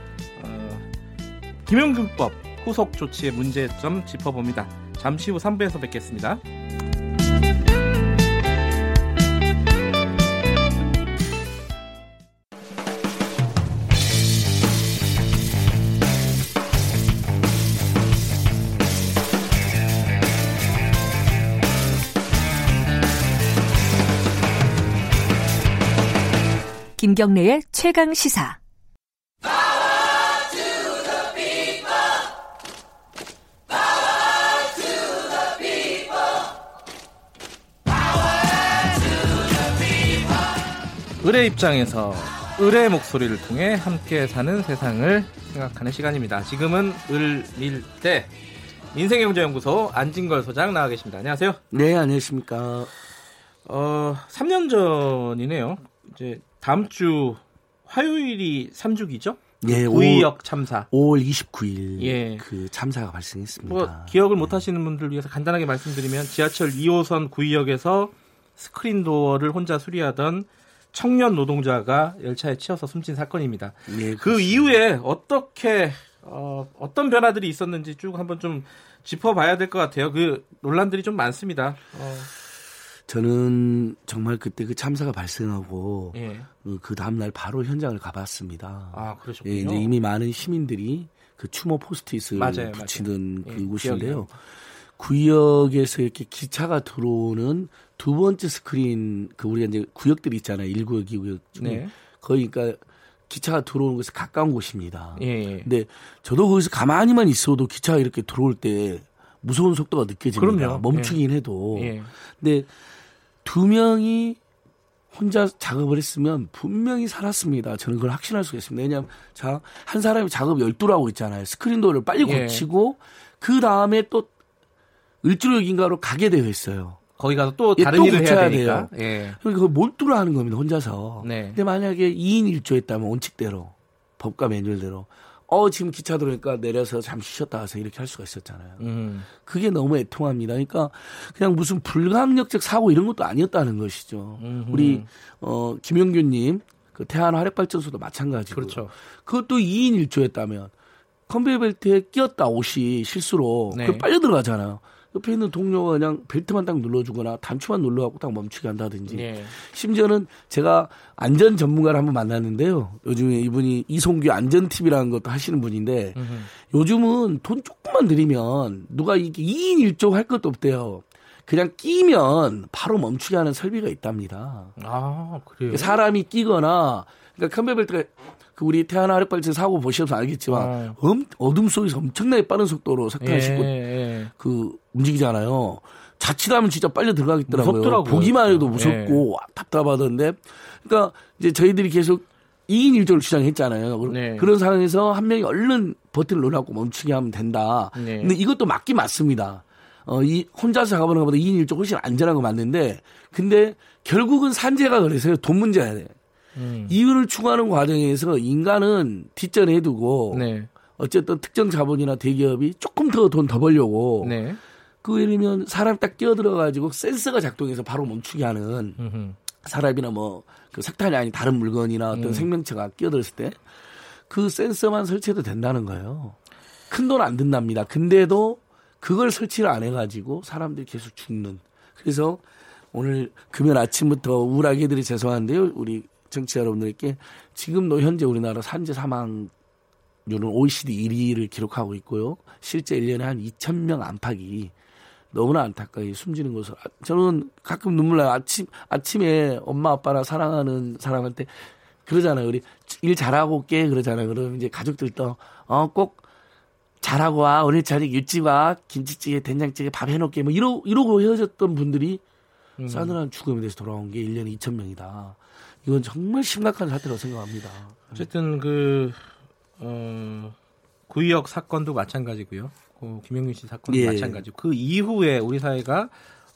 S2: 어, 김용균법 후속 조치의 문제점 짚어봅니다. 잠시 후 3부에서 뵙겠습니다.
S4: 김경래의 최강 시사.
S2: 을의 입장에서 을의 목소리를 통해 함께 사는 세상을 생각하는 시간입니다. 지금은 을밀대 민생경제연구소 안진걸 소장 나와 계십니다. 안녕하세요.
S9: 네, 안녕하십니까.
S2: 어, 3년 전이네요. 이제 다음 주 화요일이 3주기죠? 예, 구의역 참사.
S9: 5월 29일 예. 그 참사가 발생했습니다. 뭐
S2: 기억을 못 하시는 분들 위해서 간단하게 말씀드리면 지하철 2호선 구의역에서 스크린 도어를 혼자 수리하던 청년 노동자가 열차에 치여서 숨진 사건입니다. 네, 그 이후에 어떻게 어, 어떤 변화들이 있었는지 쭉 한번 좀 짚어봐야 될 것 같아요. 그 논란들이 좀 많습니다. 어.
S9: 저는 정말 그때 그 참사가 발생하고 예. 그, 그 다음 날 바로 현장을 가봤습니다.
S2: 아 그러셨군요. 예,
S9: 이제 이미 많은 시민들이 그 추모 포스트잇을 맞아요, 붙이는 맞아요. 그곳인데요. 예, 구역에서 이렇게 기차가 들어오는 두 번째 스크린 그 우리가 이제 구역들이 있잖아요. 1구역, 2구역 중에 네. 거기 그러니까 기차가 들어오는 곳에 가까운 곳입니다. 예, 예. 근데 저도 거기서 가만히만 있어도 기차가 이렇게 들어올 때 무서운 속도가 느껴집니다. 그럼요. 멈추긴 예. 해도. 예. 근데 두 명이 혼자 작업을 했으면 분명히 살았습니다. 저는 그걸 확신할 수가 있습니다. 왜냐하면 자, 한 사람이 작업 열두를 하고 있잖아요. 스크린 도어를 빨리 예. 고치고 그 다음에 또 을주역인가로 가게 되어 있어요.
S2: 거기 가서 또 다른 또 일을 해야 되니까. 돼요.
S9: 예. 그러니까 몰두를 하는 겁니다. 혼자서. 네. 근데 만약에 2인 1조했다면 원칙대로 법과 매뉴얼대로 어 지금 기차 들어오니까 내려서 잠시 쉬었다 와서 이렇게 할 수가 있었잖아요. 음. 그게 너무 애통합니다. 그러니까 그냥 무슨 불강력적 사고 이런 것도 아니었다는 것이죠. 음흠. 우리 어 김영균님 그 태안 화력발전소도 마찬가지고 그렇죠. 그것도 2인 1조했다면 컨베이어 벨트에 끼었다 옷이 실수로 네. 그 빨려 들어가잖아요. 옆에 있는 동료가 그냥 벨트만 딱 눌러주거나 단추만 눌러갖고 딱 멈추게 한다든지. 네. 심지어는 제가 안전 전문가를 한번 만났는데요. 요즘에 이분이 이송규 안전팁이라는 것도 하시는 분인데 음흠. 요즘은 돈 조금만 들이면 누가 이게 2인 1조 할 것도 없대요. 그냥 끼면 바로 멈추게 하는 설비가 있답니다.
S2: 아, 그래요?
S9: 사람이 끼거나 그러니까 컨베벨트가 그 우리 태안 화력발전 사고 보셔서 알겠지만 아. 음, 어둠 속에서 엄청나게 빠른 속도로 석탄을 싣고 예, 예. 그 움직이잖아요. 자칫하면 진짜 빨려 들어가겠더라고요. 무섭더라고요. 보기만 해도 무섭고 예. 답답하던데. 그러니까 이제 저희들이 계속 2인 1조를 주장했잖아요. 네. 그런 상황에서 한 명이 얼른 버튼을 눌러갖고 멈추게 하면 된다. 네. 근데 이것도 맞긴 맞습니다. 어, 이, 혼자서 작업하는 것보다 2인 1조 훨씬 안전한 거 맞는데, 근데 결국은 산재가 그래서요. 돈 문제야 돼. 음. 이윤을 추구하는 과정에서 인간은 뒷전에 해두고 네. 어쨌든 특정 자본이나 대기업이 조금 더 돈 더 벌려고 네. 그 예를 들면 사람 딱 끼어들어 가지고 센서가 작동해서 바로 멈추게 하는 음흠. 사람이나 뭐그 석탄이 아닌 다른 물건이나 어떤 음. 생명체가 끼어들었을 때 그 센서만 설치해도 된다는 거예요. 큰 돈 안 든답니다. 근데도 그걸 설치를 안 해가지고 사람들이 계속 죽는. 그래서 오늘 금요일 아침부터 우울하게 들이 죄송한데요. 우리 정치자 여러분들께 지금도 현재 우리나라 산재 사망률은 OECD 1위를 기록하고 있고요. 실제 1년에 한 2,000명 안팎이 너무나 안타까이 숨지는 것을 아, 저는 가끔 눈물 나요. 아침 아침에 엄마 아빠랑 사랑하는 사람한테 그러잖아요. 우리 일 잘하고 올게 그러잖아요. 그러면 이제 가족들도 어꼭 잘하고 와 오늘 저녁 일찍 와 김치찌개 된장찌개 밥 해놓게 뭐 이러 이러고 헤어졌던 분들이 음. 싸늘한 죽음에 대해서 돌아온 게 1년에 2천 명이다. 이건 정말 심각한 사태라고 생각합니다.
S2: 어쨌든 그 어, 구의역 사건도 마찬가지고요. 그 김영민 씨 사건도 예. 마찬가지고 그 이후에 우리 사회가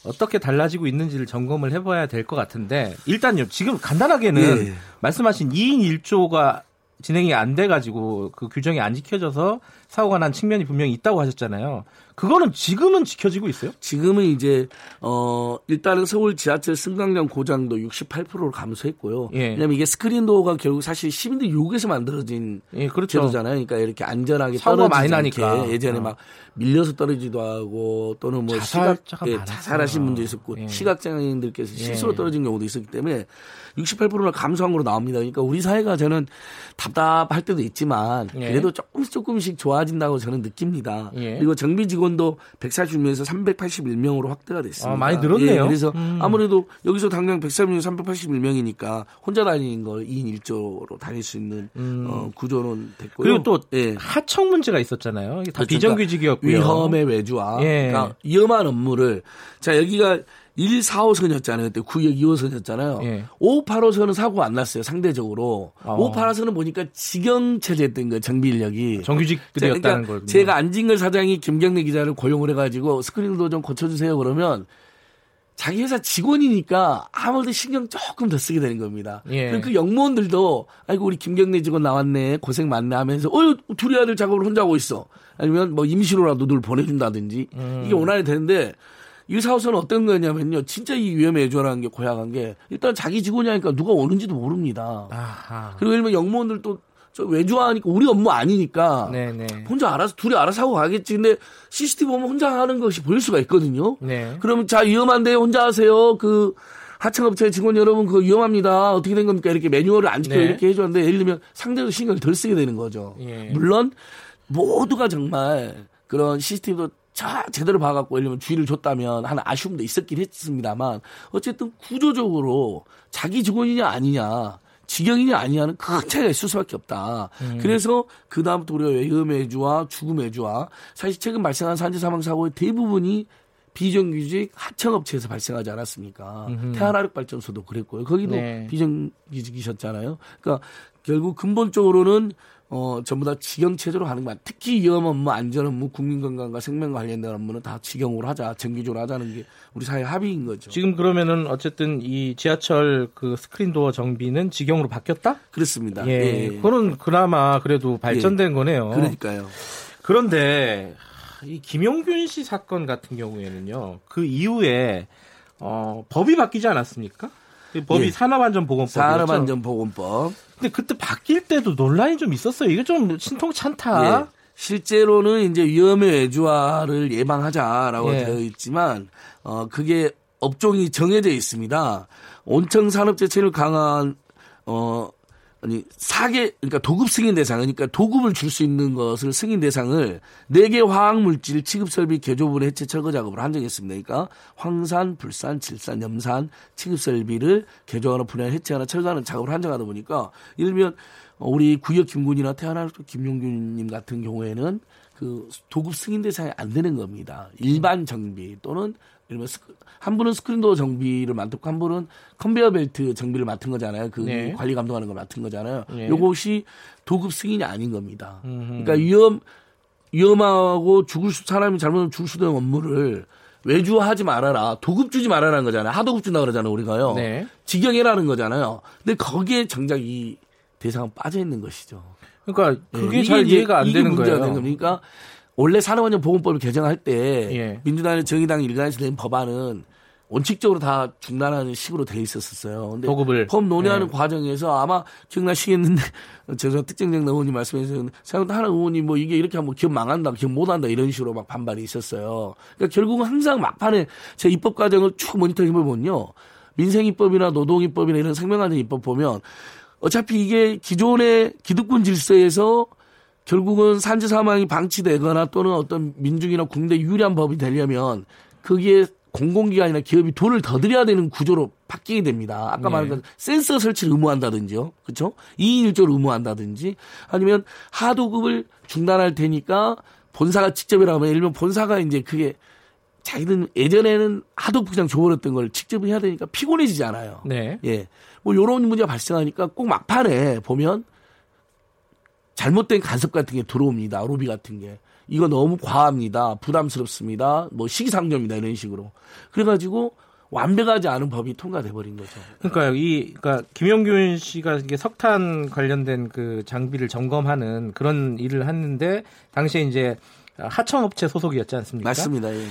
S2: 어떻게 달라지고 있는지를 점검을 해봐야 될 것 같은데 일단요 지금 간단하게는 예. 말씀하신 2인 1조가 진행이 안 돼가지고 그 규정이 안 지켜져서 사고가 난 측면이 분명히 있다고 하셨잖아요. 그거는 지금은 지켜지고 있어요?
S9: 지금은 이제 어 일단은 서울 지하철 승강장 고장도 68%로 감소했고요. 예. 왜냐면 이게 스크린 도어가 결국 사실 시민들 요구에서 만들어진 예, 그렇죠. 제도잖아요. 그러니까 이렇게 안전하게 떨어지지 많이 나니까 예전에 어. 막 밀려서 떨어지기도 하고 또는 뭐 시각 예, 자살하신 분도 있었고 예. 시각장애인들께서 예. 실수로 떨어진 경우도 있었기 때문에 68%나 감소한 거로 나옵니다. 그러니까 우리 사회가 저는 답답할 때도 있지만 예. 그래도 조금씩 조금씩 좋아진다고 저는 느낍니다. 예. 그리고 정비 직원 도 140명에서 381명으로 확대가 됐습니다. 아,
S2: 많이 늘었네요.
S9: 예, 그래서 음. 아무래도 여기서 당장 140명, 381명이니까 혼자 다니는 걸 2인 1조로 다닐 수 있는 음. 어, 구조는 됐고요.
S2: 그리고 또 예. 하청 문제가 있었잖아요. 이게 다 그렇죠. 비정규직이었고요.
S9: 위험의 외주와 예. 그러니까 위험한 업무를 자 여기가 1, 4호선이었잖아요. 그때 구역 2호선이었잖아요. 예. 5, 8호선은 사고가 안 났어요. 상대적으로. 어. 5, 8호선은 보니까 직영 체제였던 거예요. 정비 인력이.
S2: 정규직들이었다는 그러니까 거예요.
S9: 제가 안진걸 사장이 김경래 기자를 고용을 해가지고 스크린도 좀 고쳐주세요. 그러면 자기 회사 직원이니까 아무래도 신경 조금 더 쓰게 되는 겁니다. 예. 그 영무원들도 아이고 우리 김경래 직원 나왔네 고생 많네 하면서 어 둘이 아들 작업을 혼자 하고 있어 아니면 뭐 임시로라도 늘 보내준다든지 음. 이게 원활히 되는데 이 사업소는 어떤 거냐면요. 진짜 이 위험에 애조라는 게 고약한 게 일단 자기 직원이 하니까 누가 오는지도 모릅니다. 아하. 그리고 예를 들면 영무원들도 저 외주하니까 우리 업무 아니니까 네네. 네. 혼자 알아서 둘이 알아서 하고 가겠지. 근데 CCTV 보면 혼자 하는 것이 보일 수가 있거든요. 네. 그러면 자 위험한데 혼자 하세요. 그 하청업체 직원 여러분 그거 위험합니다. 어떻게 된 겁니까? 이렇게 매뉴얼을 안 지켜 네. 이렇게 해줬는데 예를 들면 상대도 신경을 덜 쓰게 되는 거죠. 예. 물론 모두가 정말 그런 CCTV도 자, 제대로 봐갖고, 예를 들면 주의를 줬다면 하는 아쉬움도 있었긴 했습니다만, 어쨌든 구조적으로 자기 직원이냐 아니냐, 직영이냐 아니냐는 큰 차이가 있을 수밖에 없다. 음. 그래서 그 다음부터 우리가 외음해주와 죽음해주와 사실 최근 발생한 산재 사망 사고의 대부분이 비정규직 하청업체에서 발생하지 않았습니까? 태안화력 발전소도 그랬고요. 거기도 네. 비정규직이셨잖아요. 그러니까 결국 근본적으로는 어, 전부 다 직영 체제로 하는 거야. 특히 위험 업무, 안전 업무, 국민 건강과 생명과 관련된 업무는 다 직영으로 하자, 정규적으로 하자는 게 우리 사회 합의인 거죠.
S2: 지금 그러면은 어쨌든 이 지하철 그 스크린 도어 정비는 직영으로 바뀌었다?
S9: 그렇습니다.
S2: 예. 예. 그거는 그나마 그래도 발전된 예. 거네요.
S9: 그러니까요.
S2: 그런데 이 김용균 씨 사건 같은 경우에는요. 그 이후에 어, 법이 바뀌지 않았습니까? 그 법이 예. 산업안전보건법.
S9: 산업안전보건법.
S2: 근데 그때 바뀔 때도 논란이 좀 있었어요. 이게 좀 신통치 않다. 예.
S9: 실제로는 이제 위험의 외주화를 예방하자라고 예. 되어 있지만 어 그게 업종이 정해져 있습니다. 온천 산업 재체를 강한 어 아니 사계 그러니까 도급 승인 대상 그러니까 도급을 줄 수 있는 것을 승인 대상을 네 개 화학 물질 취급 설비 개조물 해체 철거 작업을 한정했습니다. 그러니까 황산, 불산, 질산, 염산 취급 설비를 개조하나 분해 해체하나 철거하는 작업을 한정하다 보니까 들면 우리 구의역 김군이나 태안의 김용균님 같은 경우에는 그 도급 승인 대상이 안 되는 겁니다. 일반 정비 또는 예를 한 분은 스크린도어 정비를 맡고 한 분은 컨베이어 벨트 정비를 맡은 거잖아요. 그 네. 관리 감독하는 걸 맡은 거잖아요. 네. 요것이 도급 승인이 아닌 겁니다. 음흠. 그러니까 위험 위험하고 죽을 수 사람이 잘못하면 죽을 수도 있는 업무를 외주하지 말아라. 도급 주지 말아라는 거잖아요. 하도급 준다 그러잖아요, 우리가요. 네. 직영해라는 거잖아요. 근데 거기에 정작 이 대상은 빠져 있는 것이죠.
S2: 그러니까 그게 네. 잘 이해가 안 되는 거예요.
S9: 그러니까 원래 산업안전 보건법을 개정할 때 예. 민주당의 정의당 일간에서 낸 법안은 원칙적으로 다 중단하는 식으로 돼 있었었어요. 근데
S2: 도급을
S9: 법 논의하는 예. 과정에서 아마 기억나시겠는데 제가 특정정 의원님 말씀해서 생각도 하나 의원이 뭐 이게 이렇게 하면 기업 망한다, 기업 못한다 이런 식으로 막 반발이 있었어요. 그러니까 결국은 항상 막판에 제 입법 과정을 쭉 모니터링 해보면요. 민생입법이나 노동입법이나 이런 생명안전 입법 보면 어차피 이게 기존의 기득권 질서에서 결국은 산재 사망이 방치되거나 또는 어떤 민중이나 국내 유리한 법이 되려면 거기에 공공기관이나 기업이 돈을 더 들여야 되는 구조로 바뀌게 됩니다. 아까 네. 말한 것 센서 설치를 의무한다든지요. 그렇죠? 2인 1조를 의무한다든지 아니면 하도급을 중단할 테니까 본사가 직접이라고 하면 예를 들면 본사가 이제 그게 자기들 예전에는 하도 그냥 줘버렸던 걸 직접 해야 되니까 피곤해지지 않아요. 네. 예. 뭐 요런 문제가 발생하니까 꼭 막판에 보면 잘못된 간섭 같은 게 들어옵니다. 로비 같은 게. 이거 너무 과합니다. 부담스럽습니다. 뭐 시기상조입니다. 이런 식으로. 그래가지고 완벽하지 않은 법이 통과돼 버린 거죠.
S2: 그러니까 이 그러니까 김영균 씨가 이게 석탄 관련된 그 장비를 점검하는 그런 일을 했는데 당시에 이제 하청업체 소속이었지 않습니까?
S9: 맞습니다. 예.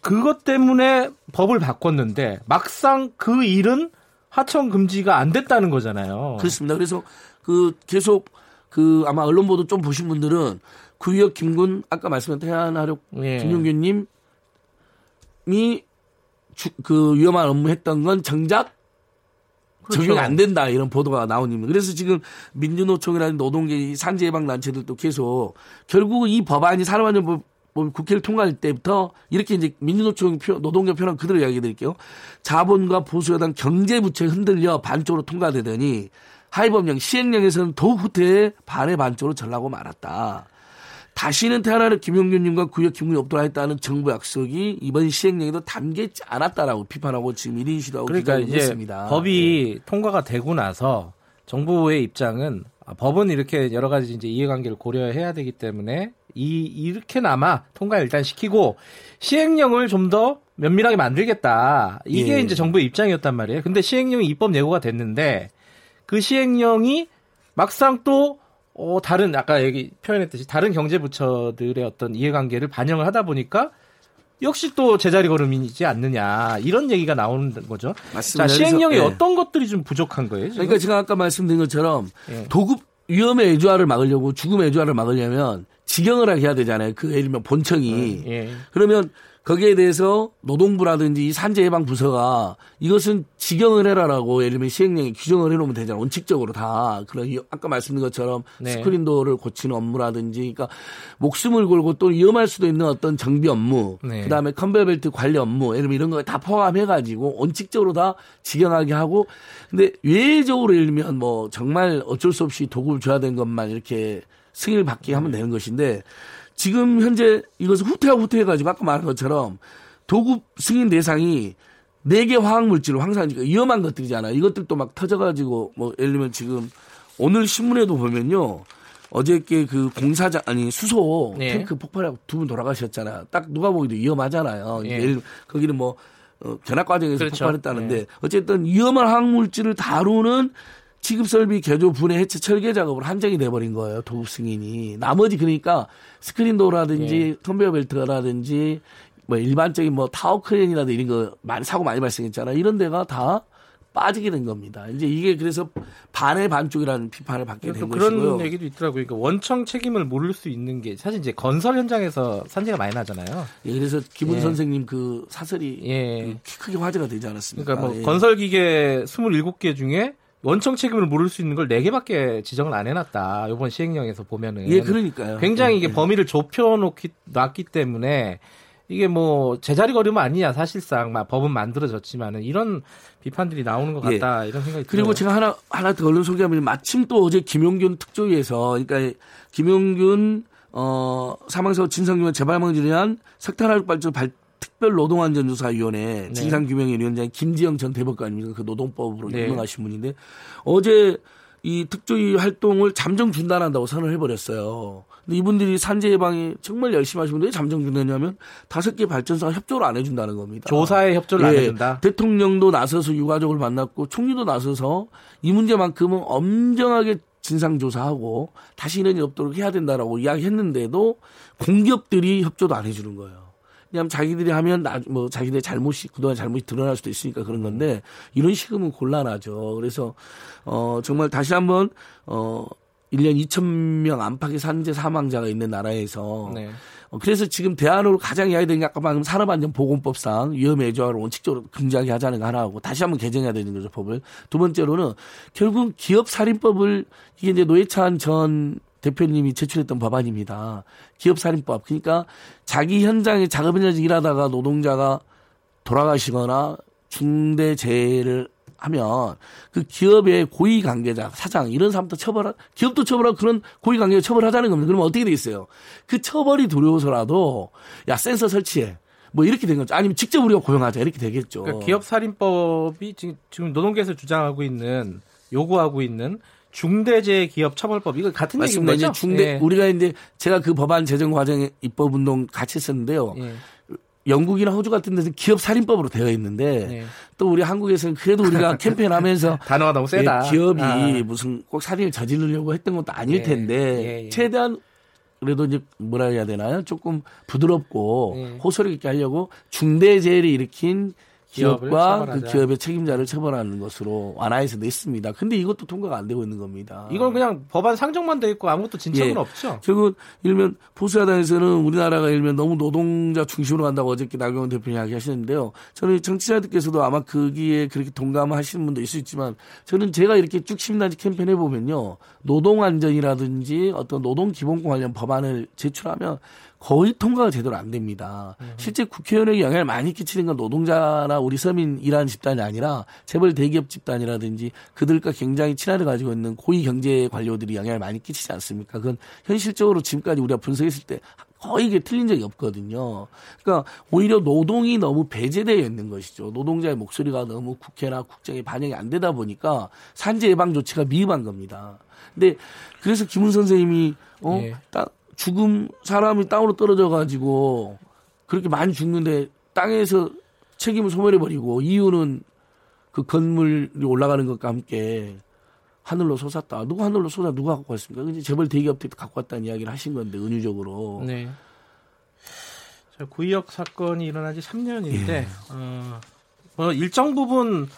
S2: 그것 때문에 법을 바꿨는데 막상 그 일은 하청 금지가 안 됐다는 거잖아요.
S9: 그렇습니다. 그래서 그 계속 그 아마 언론 보도 좀 보신 분들은 구역 김군 아까 말씀한 태안하력 예. 김용균님이 그 위험한 업무 했던 건 정작 그렇죠. 적용 안 된다 이런 보도가 나오니까 그래서 지금 민주노총이라는 노동계 산재 예방 단체들도 계속 결국 이 법안이 산업안전법 국회를 통과할 때부터 이렇게 이제 민주노총 표, 노동계 표현 그대로 이야기 드릴게요. 자본과 보수여당 경제부채 흔들려 반쪽으로 통과되더니 하위법령 시행령에서는 더욱 후퇴해 반의 반쪽으로 전라고 말았다. 다시는 태어나는 김용균님과 구역 김군이 없도록 했다는 정부 약속이 이번 시행령에도 담겨 있지 않았다라고 비판하고 지금 1인 시도하고
S2: 그러니까 이제 했습니다. 법이 네. 통과가 되고 나서 정부의 입장은 아, 법은 이렇게 여러 가지 이제 이해관계를 고려해야 되기 때문에 이 이렇게나마 통과 일단 시키고 시행령을 좀 더 면밀하게 만들겠다. 이게 예. 이제 정부의 입장이었단 말이에요. 근데 시행령이 입법 예고가 됐는데 그 시행령이 막상 또 어, 다른 아까 여기 표현했듯이 다른 경제 부처들의 어떤 이해관계를 반영을 하다 보니까 역시 또 제자리 걸음이지 않느냐 이런 얘기가 나오는 거죠. 맞습니다. 자, 시행령이 예. 어떤 것들이 좀 부족한 거예요?
S9: 지금? 그러니까 제가 아까 말씀드린 것처럼 예. 도급 위험의 애주화를 막으려고 죽음의 애주화를 막으려면 직영을 하게 해야 되잖아요. 그 예를 들면 본청이 예. 그러면 거기에 대해서 노동부라든지 산재예방부서가 이것은 직영을 해라라고 예를 들면 시행령에 규정을 해놓으면 되잖아요. 원칙적으로 다. 그런 아까 말씀드린 것처럼 네. 스크린도어를 고치는 업무라든지 그러니까 목숨을 걸고 또 위험할 수도 있는 어떤 정비 업무 네. 그다음에 컨베이어벨트 관리 업무 예를 들면 이런 거 다 포함해가지고 원칙적으로 다 직영하게 하고 근데 외적으로 예를 들면 뭐 정말 어쩔 수 없이 도구를 줘야 되는 것만 이렇게 승인을 받게 하면 되는 것인데 지금 현재 이것을 후퇴하고 후퇴해가지고 아까 말한 것처럼 도급 승인 대상이 네 개 화학 물질로 항상 위험한 것들이잖아요. 이것들도 막 터져가지고 뭐 예를 들면 지금 오늘 신문에도 보면요. 어저께 그 공사장 아니 수소 네. 탱크 폭발하고 두 분 돌아가셨잖아요. 딱 누가 보기도 위험하잖아요. 네. 예를 거기는 뭐 어, 견학 과정에서 그렇죠. 폭발했다는데 네. 어쨌든 위험한 화학물질을 다루는 취급설비 개조 분해 해체 철거 작업을 한정이 돼버린 거예요 도급 승인이 나머지 그러니까 스크린도어라든지 예. 컨베이어 벨트라든지 뭐 일반적인 뭐 타워 크레인이라든지 이런 거 많이 사고 많이 발생했잖아요 이런 데가 다 빠지게 된 겁니다. 이제 이게 그래서 반의 반쪽이라는 비판을 받게 된
S2: 그런
S9: 것이고요.
S2: 그런 얘기도 있더라고요. 그러니까 원청 책임을 모를 수 있는 게 사실 이제 건설 현장에서 산재가 많이 나잖아요.
S9: 예, 그래서 기분 예. 선생님 그 사설이 예. 그 크게 화제가 되지 않았습니까?
S2: 그러니까 뭐 예. 건설 기계 27개 중에 원청 책임을 모를 수 있는 걸 4개밖에 지정을 안 해놨다. 이번 시행령에서 보면은.
S9: 예, 그러니까요.
S2: 굉장히 이게 예. 범위를 좁혀놓기, 놨기 때문에 이게 뭐 제자리 걸음 아니냐 사실상 막 법은 만들어졌지만은 이런 비판들이 나오는 것 예. 같다 예. 이런 생각이
S9: 그리고
S2: 들어요.
S9: 제가 하나 하나 더 언론 소개하면 마침 또 어제 김용균 특조위에서 그러니까 김용균 어 사망사고 진상규명 재발방지를 위한 석탄화력 발전 발 특별노동안전조사위원회 네. 진상규명위 원장 김지영 전 대법관입니다. 그 노동법으로 네. 유명하신 분인데 어제 이 특조위 활동을 잠정 중단한다고 선언을 해버렸어요. 근데 이분들이 산재 예방에 정말 열심히 하시는데 왜 잠정 중단냐면 다섯 개 발전소가 협조를 안 해준다는 겁니다.
S2: 조사에 협조를 예, 안 해준다.
S9: 대통령도 나서서 유가족을 만났고 총리도 나서서 이 문제만큼은 엄정하게 진상 조사하고 다시 이런 일 없도록 해야 된다라고 이야기했는데도 공기업들이 협조도 안 해주는 거예요. 왜냐하면 자기들이 하면 나, 뭐 자기들의 잘못이 그동안 잘못이 드러날 수도 있으니까 그런 건데 이런 식이면 곤란하죠. 그래서 어 정말 다시 한번 어 1년 2천 명 안팎의 산재 사망자가 있는 나라에서 네. 어, 그래서 지금 대안으로 가장 해야 되는 게 아까 방금 산업안전보건법상 위험의 조화를 원칙적으로 긍정하게 하자는 거 하나하고 다시 한번 개정해야 되는 거죠 법을 두 번째로는 결국 기업살인법을 이게 이제 노회찬 전 대표님이 제출했던 법안입니다. 기업살인법. 그러니까 자기 현장에 작업 현장에서 일하다가 노동자가 돌아가시거나 중대재해를 하면 그 기업의 고위 관계자, 사장 이런 사람도 처벌하 기업도 처벌하고 그런 고위 관계자 처벌하자는 겁니다. 그러면 어떻게 돼 있어요? 그 처벌이 두려워서라도 야 센서 설치해. 뭐 이렇게 된 거죠. 아니면 직접 우리가 고용하자 이렇게 되겠죠.
S2: 그러니까 기업 살인법이 지금 노동계에서 주장하고 있는 요구하고 있는 중대재해 기업 처벌법 이거 같은 얘기인 거죠?
S9: 중대 예. 우리가 이제 제가 그 법안 제정 과정 입법 운동 같이 했었는데요. 예. 영국이나 호주 같은 데서 기업 살인법으로 되어 있는데 네. 또 우리 한국에서는 그래도 우리가 캠페인하면서
S2: 단어가 너무 세다.
S9: 예, 기업이 아. 무슨 꼭 살인을 저지르려고 했던 것도 아닐 예. 텐데 예, 예. 최대한 그래도 이제 뭐라 해야 되나요? 조금 부드럽고 예. 호소력 있게 하려고 중대재해를 일으킨 기업과 그 기업의 책임자를 처벌하는 것으로 완화해서 냈습니다. 근데 이것도 통과가 안 되고 있는 겁니다.
S2: 이건 그냥 법안 상정만 돼 있고 아무것도 진척은 예. 없죠.
S9: 결국 일면 보수야당에서는 우리나라가 일면 너무 노동자 중심으로 간다고 어저께 나경원 대표님 이야기하시는데요. 저는 정치자들께서도 아마 거기에 그렇게 동감하시는 분도 있을 수 있지만 저는 제가 이렇게 쭉 심란지 캠페인 해보면요. 노동 안전이라든지 어떤 노동 기본권 관련 법안을 제출하면 거의 통과가 제대로 안 됩니다. 음. 실제 국회의원에게 영향을 많이 끼치는 건 노동자나 우리 서민 일하는 집단이 아니라 재벌 대기업 집단이라든지 그들과 굉장히 친화를 가지고 있는 고위 경제 관료들이 영향을 많이 끼치지 않습니까? 그건 현실적으로 지금까지 우리가 분석했을 때 거의 이게 틀린 적이 없거든요. 그러니까 오히려 노동이 너무 배제되어 있는 것이죠. 노동자의 목소리가 너무 국회나 국정에 반영이 안 되다 보니까 산재 예방 조치가 미흡한 겁니다. 근데 그래서 김훈 선생님이 어 예. 딱 죽음 사람이 땅으로 떨어져 가지고 그렇게 많이 죽는데 땅에서 책임을 소멸해 버리고 이유는 그 건물이 올라가는 것과 함께 하늘로 솟았다. 누가 하늘로 솟아 누가 갖고 왔습니까? 이제 재벌 대기업들이 갖고 왔다는 이야기를 하신 건데 은유적으로. 네.
S2: 자, 구의역 사건이 일어난 지 3년인데 예. 어, 뭐 일정 부분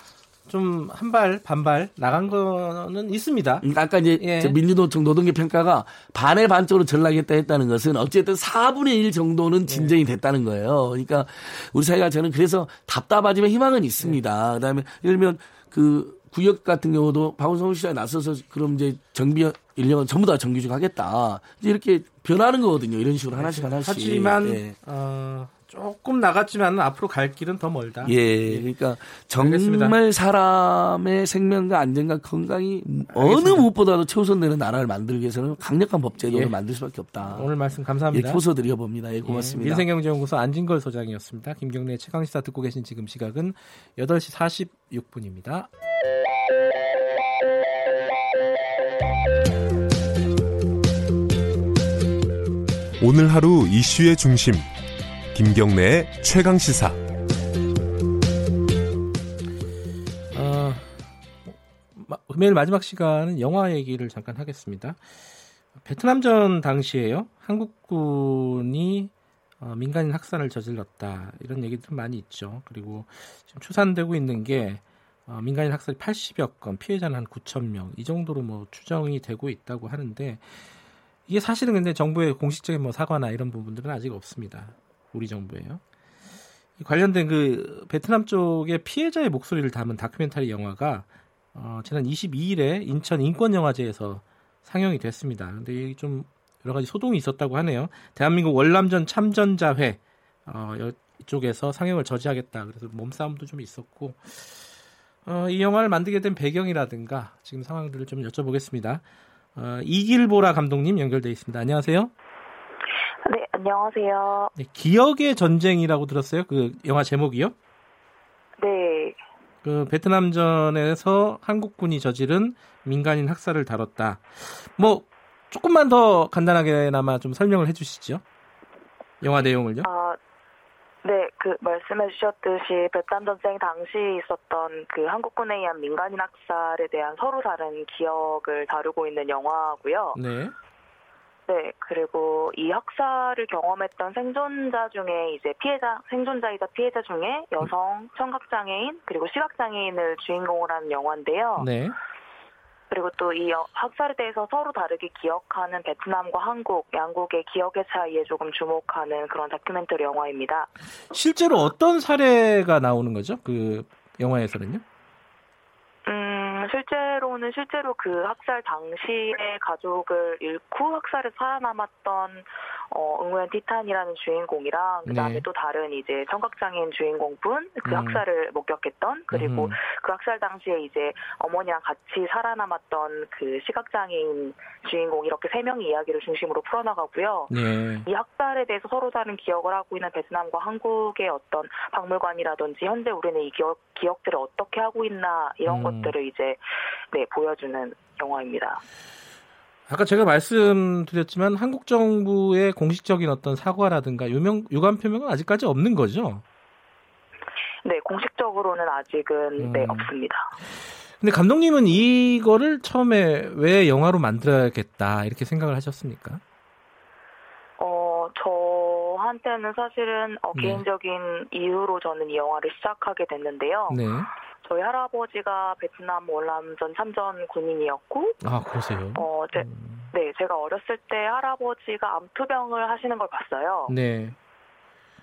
S2: 좀 한 발 반발 나간 거는 있습니다.
S9: 그러니까 아까 이제 예. 민주노총 노동계 평가가 반에 반쪽으로 전락했다 했다는 것은 어쨌든 4분의 1 정도는 예. 진전이 됐다는 거예요. 그러니까 우리 사회가 저는 그래서 답답하지만 희망은 있습니다. 예. 그다음에 예를 들면 그 구역 같은 경우도 박원성 시장에 나서서 그럼 이제 정비 인력은 전부 다 정규직 하겠다. 이제 이렇게 변하는 거거든요. 이런 식으로 하나씩 하나씩.
S2: 하지만 예. 어, 조금 나갔지만 앞으로 갈 길은 더 멀다.
S9: 예, 예. 그러니까 정말 알겠습니다. 사람의 생명과 안전과 건강이 알겠습니다. 어느 무엇보다도 최우선되는 나라를 만들기 위해서는 강력한 법제도를 예. 만들 수밖에 없다.
S2: 오늘 말씀 감사합니다.
S9: 예, 호소 드려봅니다. 예, 고맙습니다. 예,
S2: 민생경제연구소 안진걸 소장이었습니다. 김경래 최강시사 듣고 계신 지금 시각은 8시 46분입니다.
S1: 오늘 하루 이슈의 중심 김경래의 최강 시사.
S2: 어, 금요일 마지막 시간은 영화 얘기를 잠깐 하겠습니다. 베트남전 당시에요. 한국군이 어, 민간인 학살을 저질렀다 이런 얘기들 많이 있죠. 그리고 지금 추산되고 있는 게 어, 민간인 학살 80여 건, 피해자는 한 9천 명 이 정도로 뭐 추정이 되고 있다고 하는데 이게 사실은 근데 정부의 공식적인 뭐 사과나 이런 부분들은 아직 없습니다. 우리 정부예요. 관련된 그 베트남 쪽의 피해자의 목소리를 담은 다큐멘터리 영화가 어, 지난 22일에 인천 인권영화제에서 상영이 됐습니다. 근데 이게 좀 여러 가지 소동이 있었다고 하네요. 대한민국 월남전 참전자회 어, 이쪽에서 상영을 저지하겠다. 그래서 몸싸움도 좀 있었고 어, 이 영화를 만들게 된 배경이라든가 지금 상황들을 좀 여쭤보겠습니다. 어, 이길보라 감독님 연결돼 있습니다. 안녕하세요.
S10: 네, 안녕하세요. 네,
S2: 기억의 전쟁이라고 들었어요? 그 영화 제목이요?
S10: 네.
S2: 그 베트남전에서 한국군이 저지른 민간인 학살을 다뤘다. 뭐 조금만 더 간단하게나마 좀 설명을 해주시죠. 영화 내용을요?
S10: 아, 네, 그 말씀해 주셨듯이 베트남 전쟁 당시 있었던 그 한국군에 의한 민간인 학살에 대한 서로 다른 기억을 다루고 있는 영화고요. 네. 네, 그리고 이 학살을 경험했던 생존자 중에 이제 피해자, 생존자이자 피해자 중에 여성, 청각장애인, 그리고 시각장애인을 주인공으로 하는 영화인데요. 네. 그리고 또 이 학살에 대해서 서로 다르게 기억하는 베트남과 한국, 양국의 기억의 차이에 조금 주목하는 그런 다큐멘터리 영화입니다.
S2: 실제로 어떤 사례가 나오는 거죠? 그 영화에서는요?
S10: 실제로는 실제로 그 학살 당시에 가족을 잃고 학살에 살아남았던 어, 응우연 티탄이라는 주인공이랑 그다음에 네. 또 다른 이제 청각장애인 주인공분 그 음. 학살을 목격했던 그리고 음. 그 학살 당시에 이제 어머니랑 같이 살아남았던 그 시각장애인 주인공 이렇게 세 명의 이야기를 중심으로 풀어나가고요. 네. 이 학살에 대해서 서로 다른 기억을 하고 있는 베트남과 한국의 어떤 박물관이라든지 현재 우리는 이 기억, 기억들을 어떻게 하고 있나 이런 음. 것들을 이제 네 보여주는 영화입니다.
S2: 아까 제가 말씀드렸지만 한국 정부의 공식적인 어떤 사과라든가 유명 유감 표명은 아직까지 없는 거죠?
S10: 네, 공식적으로는 아직은 네, 음. 네 없습니다.
S2: 근데 감독님은 이거를 처음에 왜 영화로 만들어야겠다 이렇게 생각을 하셨습니까?
S10: 어, 저한테는 사실은 어, 네. 개인적인 이유로 저는 이 영화를 시작하게 됐는데요. 네. 저희 할아버지가 베트남 월남전 참전 군인이었고
S2: 아 그러세요?
S10: 어, 제, 음. 네, 제가 어렸을 때 할아버지가 암투병을 하시는 걸 봤어요. 네.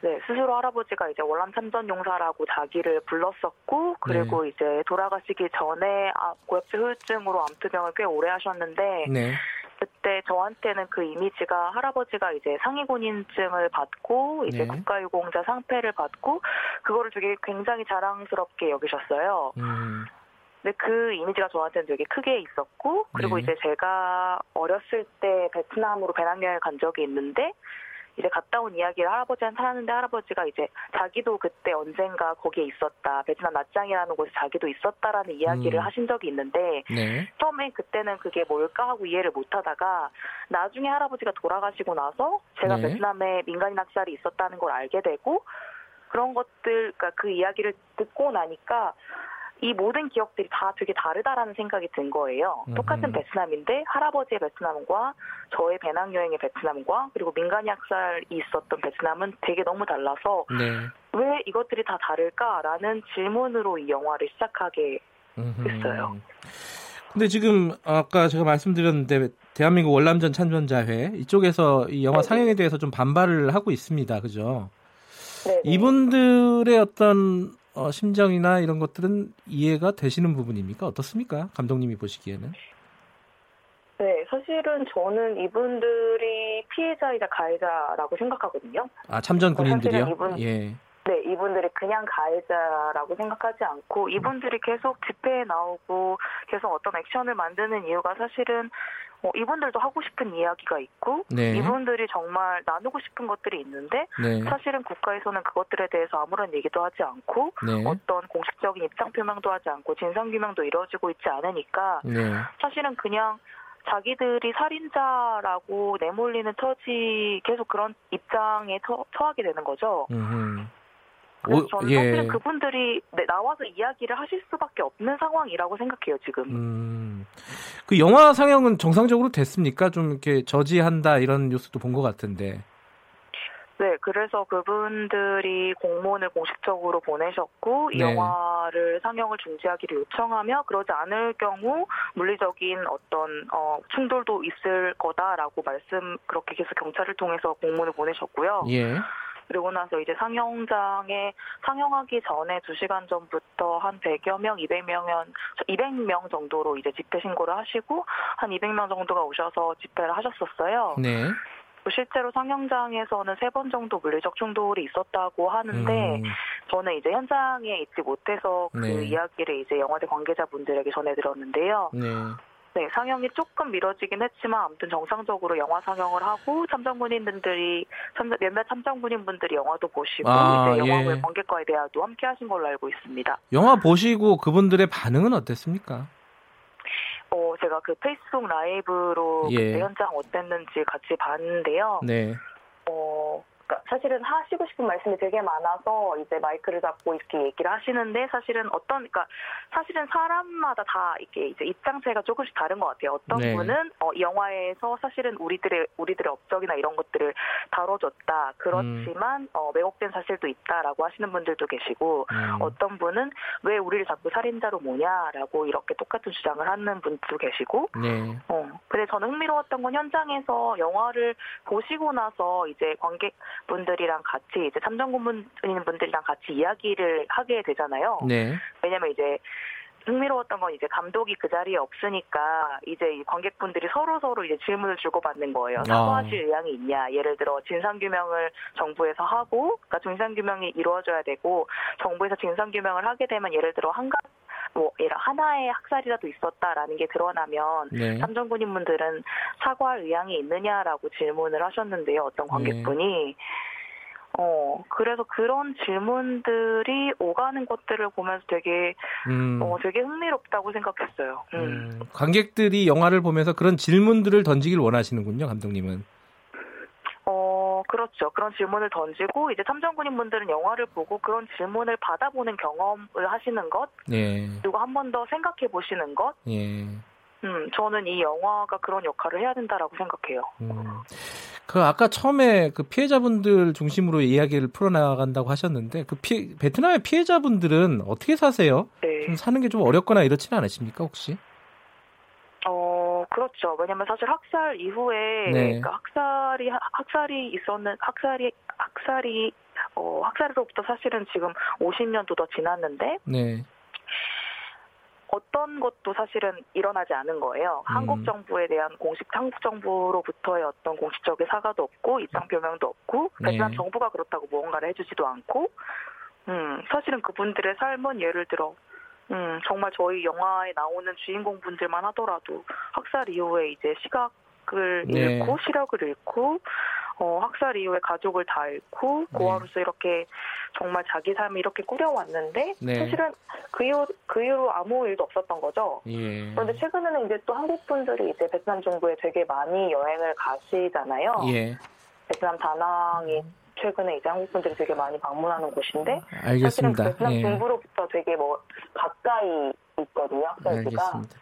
S10: 네, 스스로 할아버지가 이제 월남 참전 용사라고 자기를 불렀었고 그리고 네. 이제 돌아가시기 전에 아, 고엽제 후유증으로 암투병을 꽤 오래 하셨는데 네. 그때 저한테는 그 이미지가 할아버지가 이제 상위군인증을 받고 이제 네. 국가유공자 상패를 받고 그거를 되게 굉장히 자랑스럽게 여기셨어요. 음. 근데 그 이미지가 저한테는 되게 크게 있었고 그리고 네. 이제 제가 어렸을 때 베트남으로 배낭여행을 간 적이 있는데 이제 갔다 온 이야기를 할아버지한테 하는데 할아버지가 이제 자기도 그때 언젠가 거기에 있었다. 베트남 낫장이라는 곳에 자기도 있었다라는 이야기를 음. 하신 적이 있는데 네. 처음에 그때는 그게 뭘까 하고 이해를 못 하다가 나중에 할아버지가 돌아가시고 나서 제가 네. 베트남에 민간인 학살이 있었다는 걸 알게 되고 그런 것들 그러니까 그 이야기를 듣고 나니까 이 모든 기억들이 다 되게 다르다라는 생각이 든 거예요. 똑같은 베트남인데 할아버지의 베트남과 저의 배낭여행의 베트남과 그리고 민간인 학살이 있었던 베트남은 되게 너무 달라서 네. 왜 이것들이 다 다를까라는 질문으로 이 영화를 시작하게 됐어요.
S2: 근데 지금 아까 제가 말씀드렸는데 대한민국 월남전 참전자회 이쪽에서 이 영화 네. 상영에 대해서 좀 반발을 하고 있습니다. 그죠? 네. 이분들의 어떤 어, 심정이나 이런 것들은 이해가 되시는 부분입니까? 어떻습니까? 감독님이 보시기에는?
S10: 네, 사실은 저는 이분들이 피해자이자 가해자라고 생각하거든요.
S2: 아, 참전 군인들이요? 이분,
S10: 예. 네, 이분들이 그냥 가해자라고 생각하지 않고 이분들이 계속 집회에 나오고 계속 어떤 액션을 만드는 이유가 사실은 어, 이분들도 하고 싶은 이야기가 있고 네. 이분들이 정말 나누고 싶은 것들이 있는데 네. 사실은 국가에서는 그것들에 대해서 아무런 얘기도 하지 않고 네. 어떤 공식적인 입장 표명도 하지 않고 진상 규명도 이루어지고 있지 않으니까 네. 사실은 그냥 자기들이 살인자라고 내몰리는 처지 계속 그런 입장에 처, 처하게 되는 거죠. 음흠. 그래서 저는 예. 사실은 그분들이 네, 나와서 이야기를 하실 수밖에 없는 상황이라고 생각해요 지금. 음,
S2: 그 영화 상영은 정상적으로 됐습니까? 좀 이렇게 저지한다 이런 뉴스도 본 것 같은데.
S10: 네, 그래서 그분들이 공문을 공식적으로 보내셨고 네. 이 영화를 상영을 중지하기를 요청하며 그러지 않을 경우 물리적인 어떤 어, 충돌도 있을 거다라고 말씀 그렇게 계속 경찰을 통해서 공문을 보내셨고요. 예. 그리고 나서 이제 상영장에 상영하기 전에 2시간 전부터 한 100여 명, 200명, 200명 정도로 이제 집회 신고를 하시고 한 200명 정도가 오셔서 집회를 하셨었어요. 네. 실제로 상영장에서는 세 번 정도 물리적 충돌이 있었다고 하는데 음. 저는 이제 현장에 있지 못해서 그 네. 이야기를 이제 영화제 관계자분들에게 전해드렸는데요. 네. 네, 상영이 조금 미뤄지긴 했지만 아무튼 정상적으로 영화 상영을 하고 참전군인분들이 참전, 몇몇 참전군인분들이 영화도 보시고 아, 이제 영화의 예. 관객과의 대화도 함께 하신 걸로 알고 있습니다.
S2: 영화 보시고 그분들의 반응은 어땠습니까?
S10: 어, 제가 그 페이스북 라이브로 예. 현장 어땠는지 같이 봤는데요. 네. 어, 그러니까 사실은 하시고 싶은 말씀이 되게 많아서 이제 마이크를 잡고 이렇게 얘기를 하시는데 사실은 어떤 그러니까 사실은 사람마다 다 이렇게 이제 입장차가 조금씩 다른 것 같아요. 어떤 네. 분은 어, 영화에서 사실은 우리들의 우리들의 업적이나 이런 것들을 다뤄줬다. 그렇지만 음. 어, 왜곡된 사실도 있다라고 하시는 분들도 계시고 음. 어떤 분은 왜 우리를 자꾸 살인자로 모냐라고 이렇게 똑같은 주장을 하는 분도 계시고. 네. 어, 근데 저는 흥미로웠던 건 현장에서 영화를 보시고 나서 이제 관객 분들이랑 같이 이제 참전 고문인 분들이랑 같이 이야기를 하게 되잖아요. 네. 왜냐면 이제 흥미로웠던 건 이제 감독이 그 자리에 없으니까 이제 관객분들이 서로 서로 이제 질문을 주고받는 거예요. 아. 사과하실 의향이 있냐? 예를 들어 진상 규명을 정부에서 하고, 그러니까 진상 규명이 이루어져야 되고 정부에서 진상 규명을 하게 되면 예를 들어 한가 뭐 예를 하나의 학살이라도 있었다라는 게 드러나면 네. 삼정군인분들은 사과할 의향이 있느냐라고 질문을 하셨는데요. 어떤 관객분이 네. 어, 그래서 그런 질문들이 오가는 것들을 보면서 되게, 음. 어, 되게 흥미롭다고 생각했어요. 음. 음.
S2: 관객들이 영화를 보면서 그런 질문들을 던지길 원하시는군요, 감독님은.
S10: 어, 그렇죠. 그런 질문을 던지고, 이제 참전군인 분들은 영화를 보고 그런 질문을 받아보는 경험을 하시는 것, 예. 그리고 한 번 더 생각해 보시는 것, 예. 음, 저는 이 영화가 그런 역할을 해야 된다라고 생각해요. 음.
S2: 그 아까 처음에 그 피해자분들 중심으로 이야기를 풀어나간다고 하셨는데 그 피, 베트남의 피해자분들은 어떻게 사세요? 네. 좀 사는 게 좀 어렵거나 이렇지는 않으십니까 혹시?
S10: 어 그렇죠. 왜냐면 사실 학살 이후에 네. 그러니까 학살이 학살이 있었는 학살이 학살이 어 학살로부터 사실은 지금 50년도 더 지났는데 네. 어떤 것도 사실은 일어나지 않은 거예요. 음. 한국 정부에 대한 공식 한국 정부로부터의 어떤 공식적인 사과도 없고 입장 표명도 없고 베트남 네. 정부가 그렇다고 무언가를 해주지도 않고 음 사실은 그분들의 삶은 예를 들어 음 정말 저희 영화에 나오는 주인공 분들만 하더라도 학살 이후에 이제 시각을 네. 잃고 시력을 잃고 어, 학살 이후에 가족을 다 잃고 네. 고아로서 이렇게 정말 자기 삶을 이렇게 꾸려왔는데 네. 사실은 그 이후 그 이후 아무 일도 없었던 거죠. 예. 그런데 최근에는 이제 또 한국 분들이 이제 베트남 정부에 되게 많이 여행을 가시잖아요. 예. 베트남 다낭이 최근에 이제 한국 분들이 되게 많이 방문하는 곳인데
S2: 알겠습니다. 사실은
S10: 베트남 예. 정부로부터 되게 뭐 가까이 있거든요. 학살지가.
S2: 알겠습니다.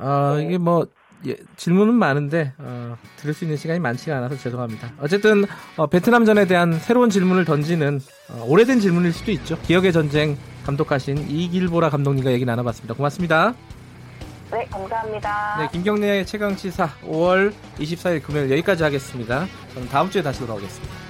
S2: 어, 이게 뭐 예, 질문은 많은데 어, 들을 수 있는 시간이 많지가 않아서 죄송합니다. 어쨌든 어, 베트남전에 대한 새로운 질문을 던지는 어, 오래된 질문일 수도 있죠. 기억의 전쟁 감독하신 이길보라 감독님과 얘기 나눠봤습니다. 고맙습니다.
S10: 네, 감사합니다.
S2: 네, 김경래의 최강시사 5월 24일 금요일 여기까지 하겠습니다. 저는 다음 주에 다시 돌아오겠습니다.